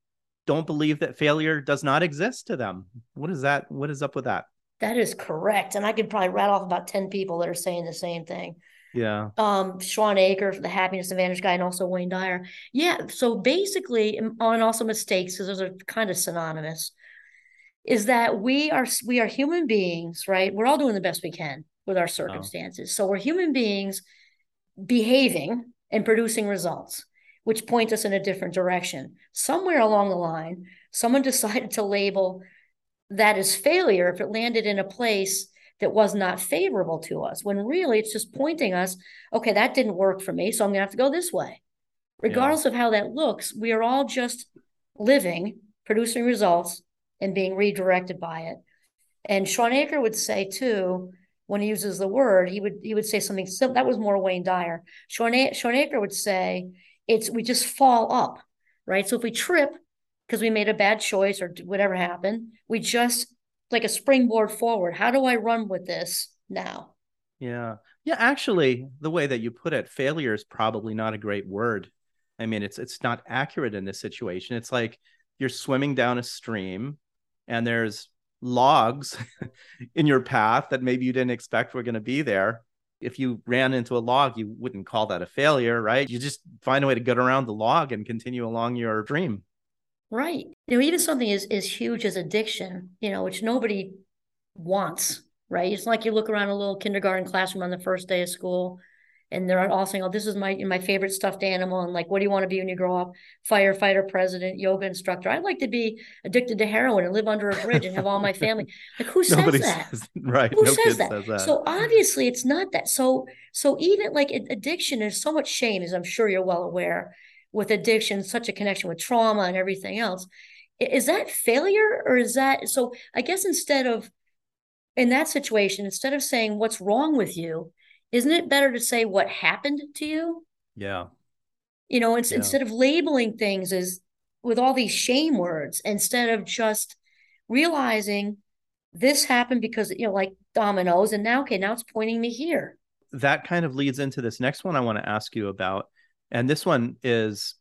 don't believe that failure does not exist to them. What is that? What is up with that? that is correct and i could probably rattle off about 10 people that are saying the same thing Yeah. Um, Shawn Achor, the happiness advantage guy, and also Wayne Dyer. Yeah. So basically, on also mistakes, because those are kind of synonymous, is that we are we are human beings, right? We're all doing the best we can with our oh. circumstances. Oh. So we're human beings behaving and producing results, which point us in a different direction. Somewhere along the line, someone (laughs) decided to label that as failure if it landed in a place that was not favorable to us, when really it's just pointing us, okay, that didn't work for me, so I'm going to have to go this way. Regardless yeah. of how that looks, we are all just living, producing results, and being redirected by it. And Shawn Achor would say too, when he uses the word, he would he would say something simple. That was more Wayne Dyer. Shawn, Shawn Achor would say, "It's we just fall up, right? So if we trip because we made a bad choice or whatever happened, we just like a springboard forward. How do I run with this now?" Yeah, yeah. Actually, the way that you put it, failure is probably not a great word. I mean, it's it's not accurate in this situation. It's like you're swimming down a stream, and there's logs (laughs) in your path that maybe you didn't expect were going to be there. If you ran into a log, you wouldn't call that a failure, right? You just find a way to get around the log and continue along your dream. Right. You know, even something as, as huge as addiction, you know, which nobody wants, right? It's like you look around a little kindergarten classroom on the first day of school and they're all saying, "Oh, this is my my favorite stuffed animal," and like, "What do you want to be when you grow up?" Firefighter, president, yoga instructor. I'd like to be addicted to heroin and live under a bridge and have all my family. (laughs) Like, who says Nobody that? Says, right? Who no says, that? says, that? So obviously, it's not that. So so even like addiction, there's so much shame, as I'm sure you're well aware, with addiction, such a connection with trauma and everything else. Is that failure, or is that so? I guess instead of in that situation, instead of saying what's wrong with you isn't it better to say what happened to you? Yeah. You know, it's, yeah. instead of labeling things as with all these shame words, instead of just realizing this happened because, you know, like dominoes, and now, okay, now it's pointing me here. That kind of leads into this next one I want to ask you about. And this one is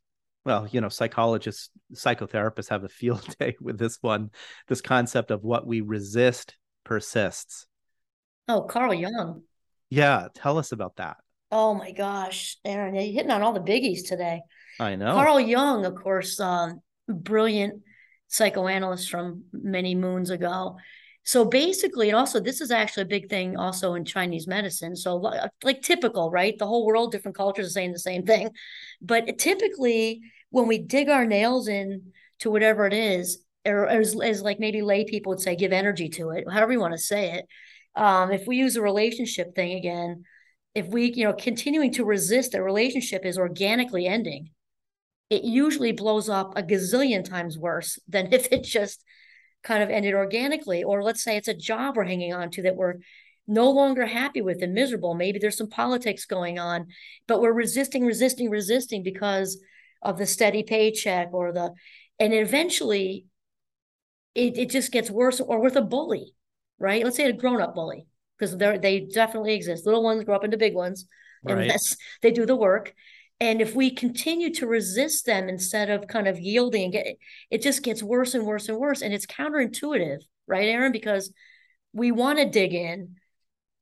well, you know, psychologists, psychotherapists have a field (laughs) day with this one, this concept of what we resist persists. Oh, Carl Jung. Yeah, tell us about that. Oh my gosh, Aaron, you're hitting on all the biggies today. I know. Carl Jung, of course, um, brilliant psychoanalyst from many moons ago. So basically, and also this is actually a big thing also in Chinese medicine. So like typical, right? The whole world, different cultures are saying the same thing. (laughs) But typically, when we dig our nails in to whatever it is, or as, as like maybe lay people would say, give energy to it, however you want to say it, um, if we use a relationship thing again, if we, you know, continuing to resist a relationship is organically ending, it usually blows up a gazillion times worse than (laughs) if it just kind of ended organically. Or let's say it's a job we're hanging on to that we're no longer happy with and miserable. Maybe there's some politics going on, but we're resisting, resisting, resisting because of the steady paycheck or the, and eventually it, it just gets worse or with a bully right? Let's say a grown up bully, because they they definitely exist. Little ones grow up into big ones, and right. they do the work. And if we continue to resist them instead of kind of yielding, get, it just gets worse and worse and worse. And it's counterintuitive, right, Aaron? Because we want to dig in.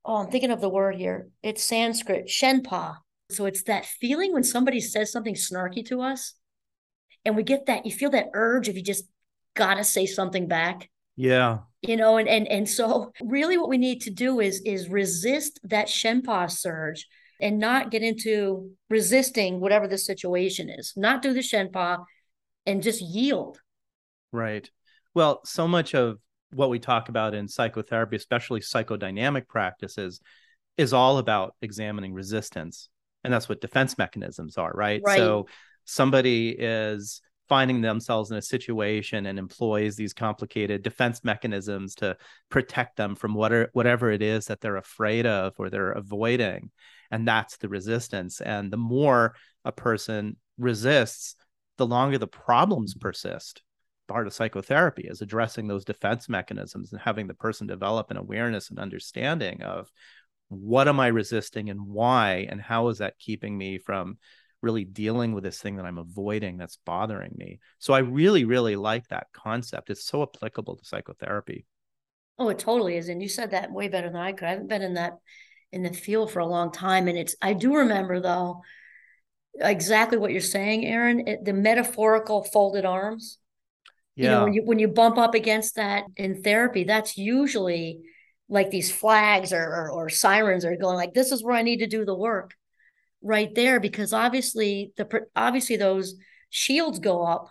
Oh, I'm thinking of the word here. It's Sanskrit, shenpa. So it's that feeling when somebody says something snarky to us, and we get that, you feel that urge if you just gotta say something back. Yeah you know and and and so (laughs) really what we need to do is is resist that shenpa surge and not get into resisting whatever the situation is. Not do the shenpa and just yield. Right. Well so much of what we talk about in psychotherapy especially psychodynamic practices is all about examining resistance and that's what defense mechanisms are right, right. so somebody is finding themselves in a situation and employs these complicated defense mechanisms to protect them from whatever whatever it is that they're afraid of or they're avoiding. And that's the resistance. And the more a person resists the longer the problems mm-hmm. persist. Part of psychotherapy is addressing those defense mechanisms and having the person develop an awareness and understanding of what am i resisting and why and how is that keeping me from really dealing with this thing that I'm avoiding that's bothering me. So I really, really like that concept. It's so applicable to psychotherapy. Oh, it totally is. And you said that way better than I could. I haven't been in that in the field for a long time. And it's, I do remember though, exactly what you're saying, Aaron, it, the metaphorical folded arms. Yeah. You know, when you, when you bump up against that in therapy, that's usually like these flags or, or, or sirens are going like, this is where I need to do the work right there. Because obviously the, obviously those shields go up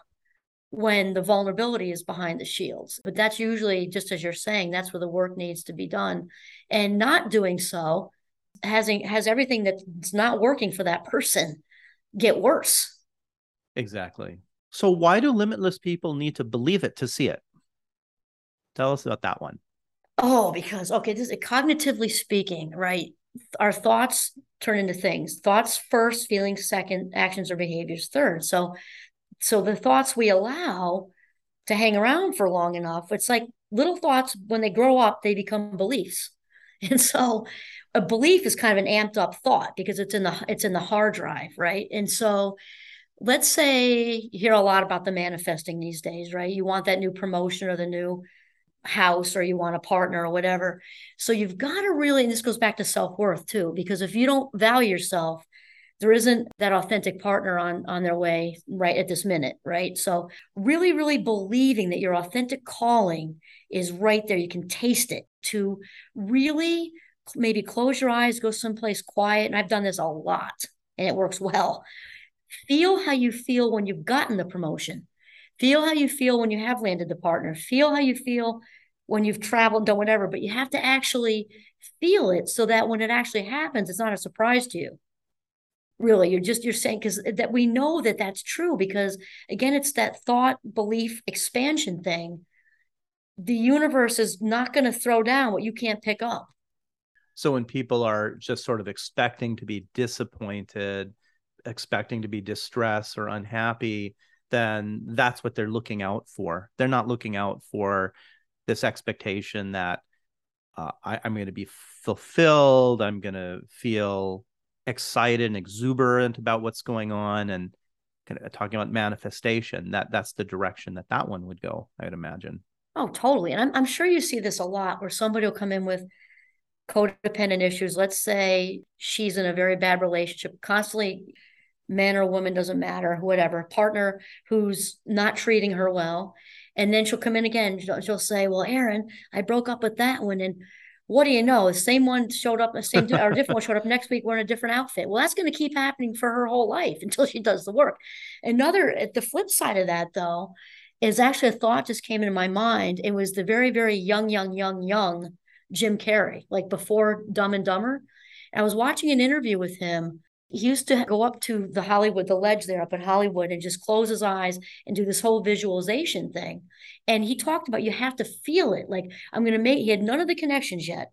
when the vulnerability is behind the shields. But that's usually, just as you're saying, that's where the work needs to be done. And not doing so has, has everything that's not working for that person get worse. Exactly. So, why do limitless people need to believe it to see it? Tell us about that one. Oh, because, okay, this is cognitively speaking, right? Our thoughts turn into things. Thoughts first, feelings second, actions or behaviors third. So so the thoughts we allow to hang around for long enough, it's like little thoughts when they grow up, they become beliefs. (laughs) And so a belief is kind of an amped up thought because it's in the it's in the hard drive, right? And so let's say you hear a lot about the manifesting these days, right? You want that new promotion or the new house or you want a partner or whatever. So you've got to really, and this goes back to self worth too, because if you don't value yourself, there isn't that authentic partner on on their way right at this minute right? So really really believing that your authentic calling is right there you can taste it. To really maybe close your eyes go someplace quiet and i've done this a lot and it works well. Feel how you feel when you've gotten the promotion feel how you feel when you have landed the partner. Feel how you feel when you've traveled done whatever but you have to actually feel it so that when it actually happens it's not a surprise to you. Really you're just you're saying because that we know that that's true because again it's that thought belief expansion thing. The universe is not going to throw down what you can't pick up. So when people are just sort of expecting to be disappointed expecting to be distressed or unhappy then that's what they're looking out for. They're not looking out for this expectation that uh, I, i'm going to be fulfilled i'm going to feel excited and exuberant about what's going on and kind of talking about manifestation. That that's the direction that that one would go i would imagine. Oh totally. And I'm, I'm sure you see this a lot where somebody will come in with codependent issues. Let's say she's in a very bad relationship constantly man or woman doesn't matter whatever partner who's not treating her well and then she'll come in again she'll, say well aaron i broke up with that one and what do you know? The same one showed up, the same or different one showed up next week wearing a different outfit. Well, that's going to keep happening for her whole life (laughs) until she does the work. Another, eh, the flip side of that though, is actually a thought just came into my mind. It was the very, very young, young, young, young Jim Carrey, like before Dumb and Dumber. I was watching an interview with him he used to go up to the Hollywood, the ledge there up in Hollywood, and just close his eyes and do this whole visualization thing. And he talked about you have to feel it. Like I'm going to make. He had none of the connections yet.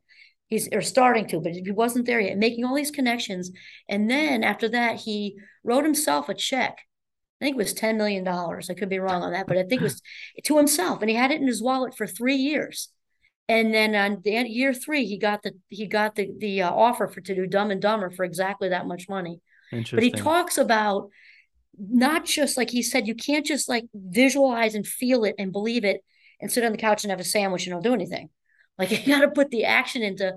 He's or starting to, but he wasn't there yet. Making all these connections, and then after that, he wrote himself a check. I think it was ten million dollars. I could be wrong on that, but I think it was to himself, and he had it in his wallet for three years and then on the end, year three, he got the he got the the uh, offer for to do Dumb and Dumber for exactly that much money. But he talks about not just like he said, you can't just like visualize and feel it and believe it and sit on the couch and have a sandwich and don't do anything. Like (laughs) you got to put the action into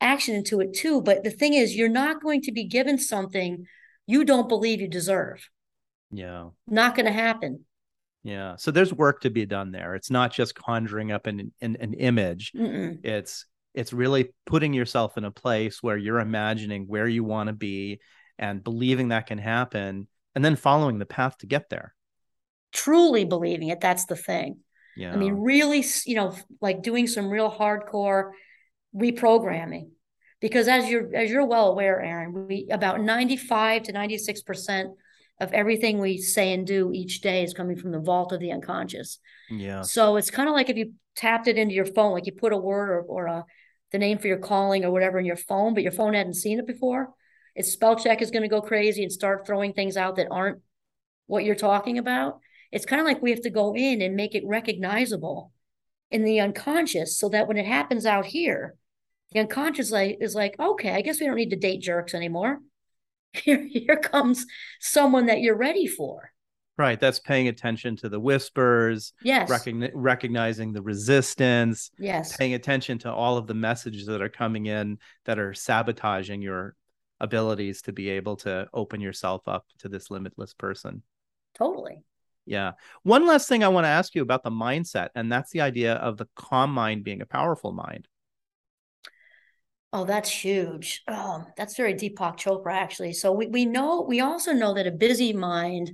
action into it too. But the thing is, you're not going to be given something you don't believe you deserve. Yeah, not going to happen. Yeah. So there's work to be done there. It's not just conjuring up an an, an image. Mm-mm. It's it's really putting yourself in a place where you're imagining where you want to be and believing that can happen and then following the path to get there. Truly believing it, that's the thing. Yeah. I mean, really, you know, like doing some real hardcore reprogramming. Because as you're as you're well aware, Aaron, we about 95 to 96 percent of everything we say and do each day is coming from the vault of the unconscious. Yeah. So it's kind of like if you tapped it into your phone, like you put a word or, or a, the name for your calling or whatever in your phone, but your phone hadn't seen it before. Its spell check is going to go crazy and start throwing things out that aren't what you're talking about. It's kind of like we have to go in and make it recognizable in the unconscious so that when it happens out here, the unconscious like, is like, okay, I guess we don't need to date jerks anymore (laughs) here, here comes someone that you're ready for. Right. That's paying attention to the whispers. Yes. Recogni- recognizing the resistance. Yes. Paying attention to all of the messages that are coming in that are sabotaging your abilities to be able to open yourself up to this limitless person. Totally. Yeah. One last thing I want to ask you about the mindset, and that's the idea of the calm mind being a powerful mind. Oh, that's huge. Oh, that's very Deepak Chopra, actually. So we, we know, we also know that a busy mind,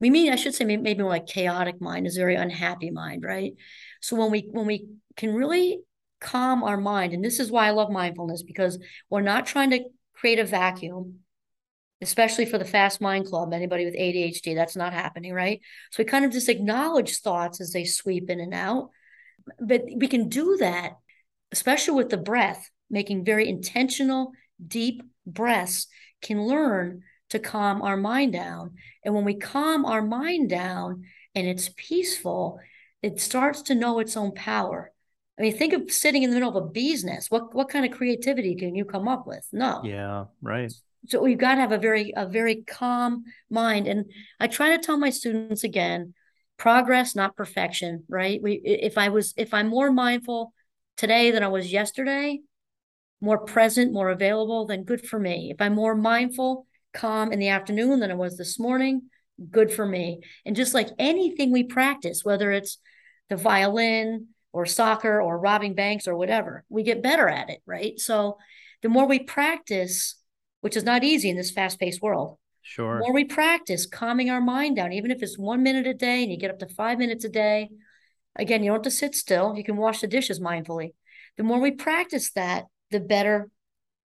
we mean, I should say maybe, more like chaotic mind is a very unhappy mind, right? So when we, when we can really calm our mind, and this is why I love mindfulness, because we're not trying to create a vacuum, especially for the fast mind club, anybody with ADHD, that's not happening, right? So we kind of just acknowledge thoughts as they sweep in and out. But we can do that, especially with the breath making very intentional, deep breaths can learn to calm our mind down. And when we calm our mind down and it's peaceful, it starts to know its own power. I mean, think of sitting in the middle of a bee's nest. What what kind of creativity can you come up with? No. Yeah, right. So we've got to have a very a very calm mind. And I try to tell my students again, progress, not perfection, right? We if I was if I'm more mindful today than I was yesterday, more present, more available, then good for me. If I'm more mindful, calm in the afternoon than I was this morning, good for me. And just like anything we practice, whether it's the violin or soccer or robbing banks or whatever, we get better at it, right? So the more we practice, which is not easy in this fast paced world. Sure. The more we practice calming our mind down, even if it's one minute a day and you get up to five minutes a day, again, you don't have to sit still. You can wash the dishes mindfully. The more we practice that, the better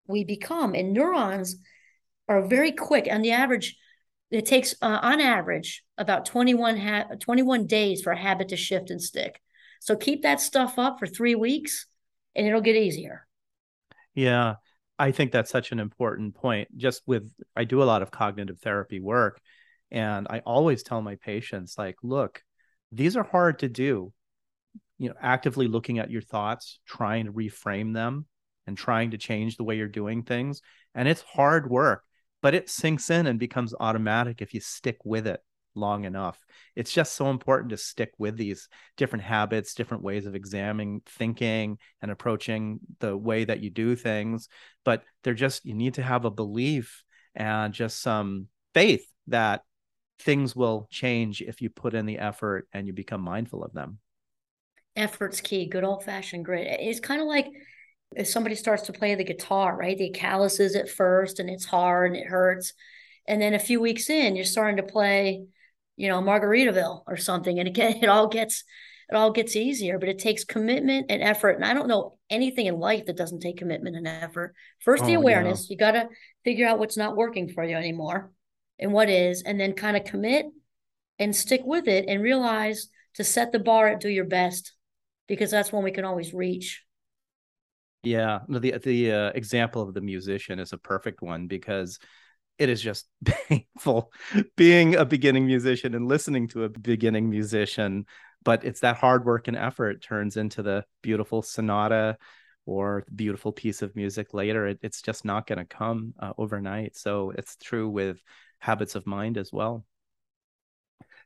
we become. And neurons are very quick. On the average, it takes, uh, on average, about 21, ha- 21 days for a habit to shift and stick. So keep that stuff up for three weeks and it'll get easier. Yeah. I think that's such an important point. Just with, I do a lot of cognitive therapy work, and I always tell my patients, like, look, these are hard to do. You know, actively looking at your thoughts, trying to reframe them, and trying to change the way you're doing things. And it's hard work, but it sinks in and becomes automatic if you stick with it long enough. It's just so important to stick with these different habits, different ways of examining thinking and approaching the way that you do things. But they're just, you need to have a belief and just some faith that things will change if you put in the effort and you become mindful of them. Effort's key, good old fashioned grit. It's kind of like, if somebody starts to play the guitar, right? They calluses at first and it's hard and it hurts. And then a few weeks in, you're starting to play, you know, Margaritaville or something. And again, (laughs) it all gets it all gets easier, but it takes commitment and effort. And I don't know anything in life that doesn't take commitment and effort. First, the oh, awareness. Yeah. You got to figure out what's not working for you anymore and what is, and then kind of commit and stick with it and realize to set the bar at do your best because that's when we can always reach. Yeah, the the uh, example of the musician is a perfect one because it is just (laughs) painful being a beginning musician and listening to a beginning musician, but it's that hard work and effort turns into the beautiful sonata or beautiful piece of music later. It, it's just not going to come uh, overnight. So it's true with habits of mind as well.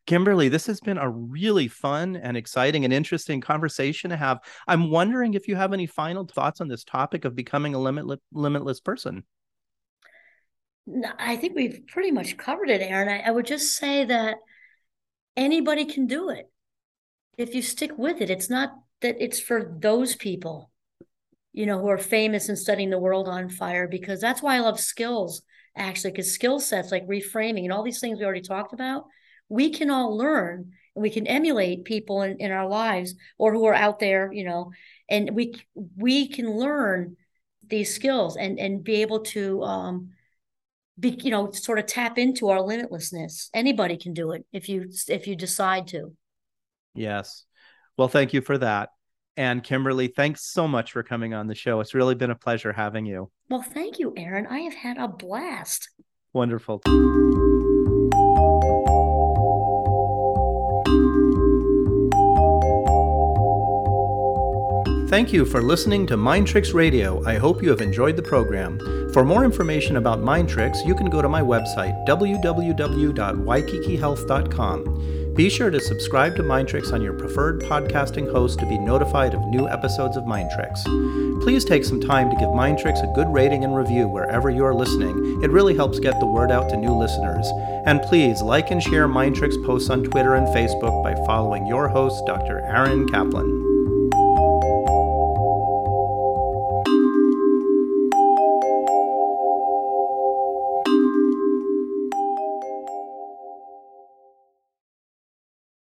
Kimberly, this has been a really fun and exciting and interesting conversation to have. I'm wondering if you have any final thoughts on this topic of becoming a limitless, limitless person. I think we've pretty much covered it, Aaron. I, I would just say that anybody can do it if you stick with it. It's not that it's for those people, you know, who are famous and studying the world on fire, because that's why I love skills, actually, because skill sets like reframing and all these things we already talked about we can all learn and we can emulate people in, in our lives or who are out there, you know, and we we can learn these skills and and be able to um be you know sort of tap into our limitlessness. Anybody can do it if you if you decide to. Yes. Well thank you for that. And kimberly thanks so much for coming on the show. It's really been a pleasure having you. Well thank you aaron i have had a blast. Wonderful Thank you for listening to Mind Tricks Radio. I hope you have enjoyed the program. For more information about Mind Tricks, you can go to my website, www.waikikihealth.com. Be sure to subscribe to Mind Tricks on your preferred podcasting host to be notified of new episodes of Mind Tricks. Please take some time to give Mind Tricks a good rating and review wherever you are listening. It really helps get the word out to new listeners. And please like and share Mind Tricks posts on Twitter and Facebook by following your host, Dr. Aaron Kaplan.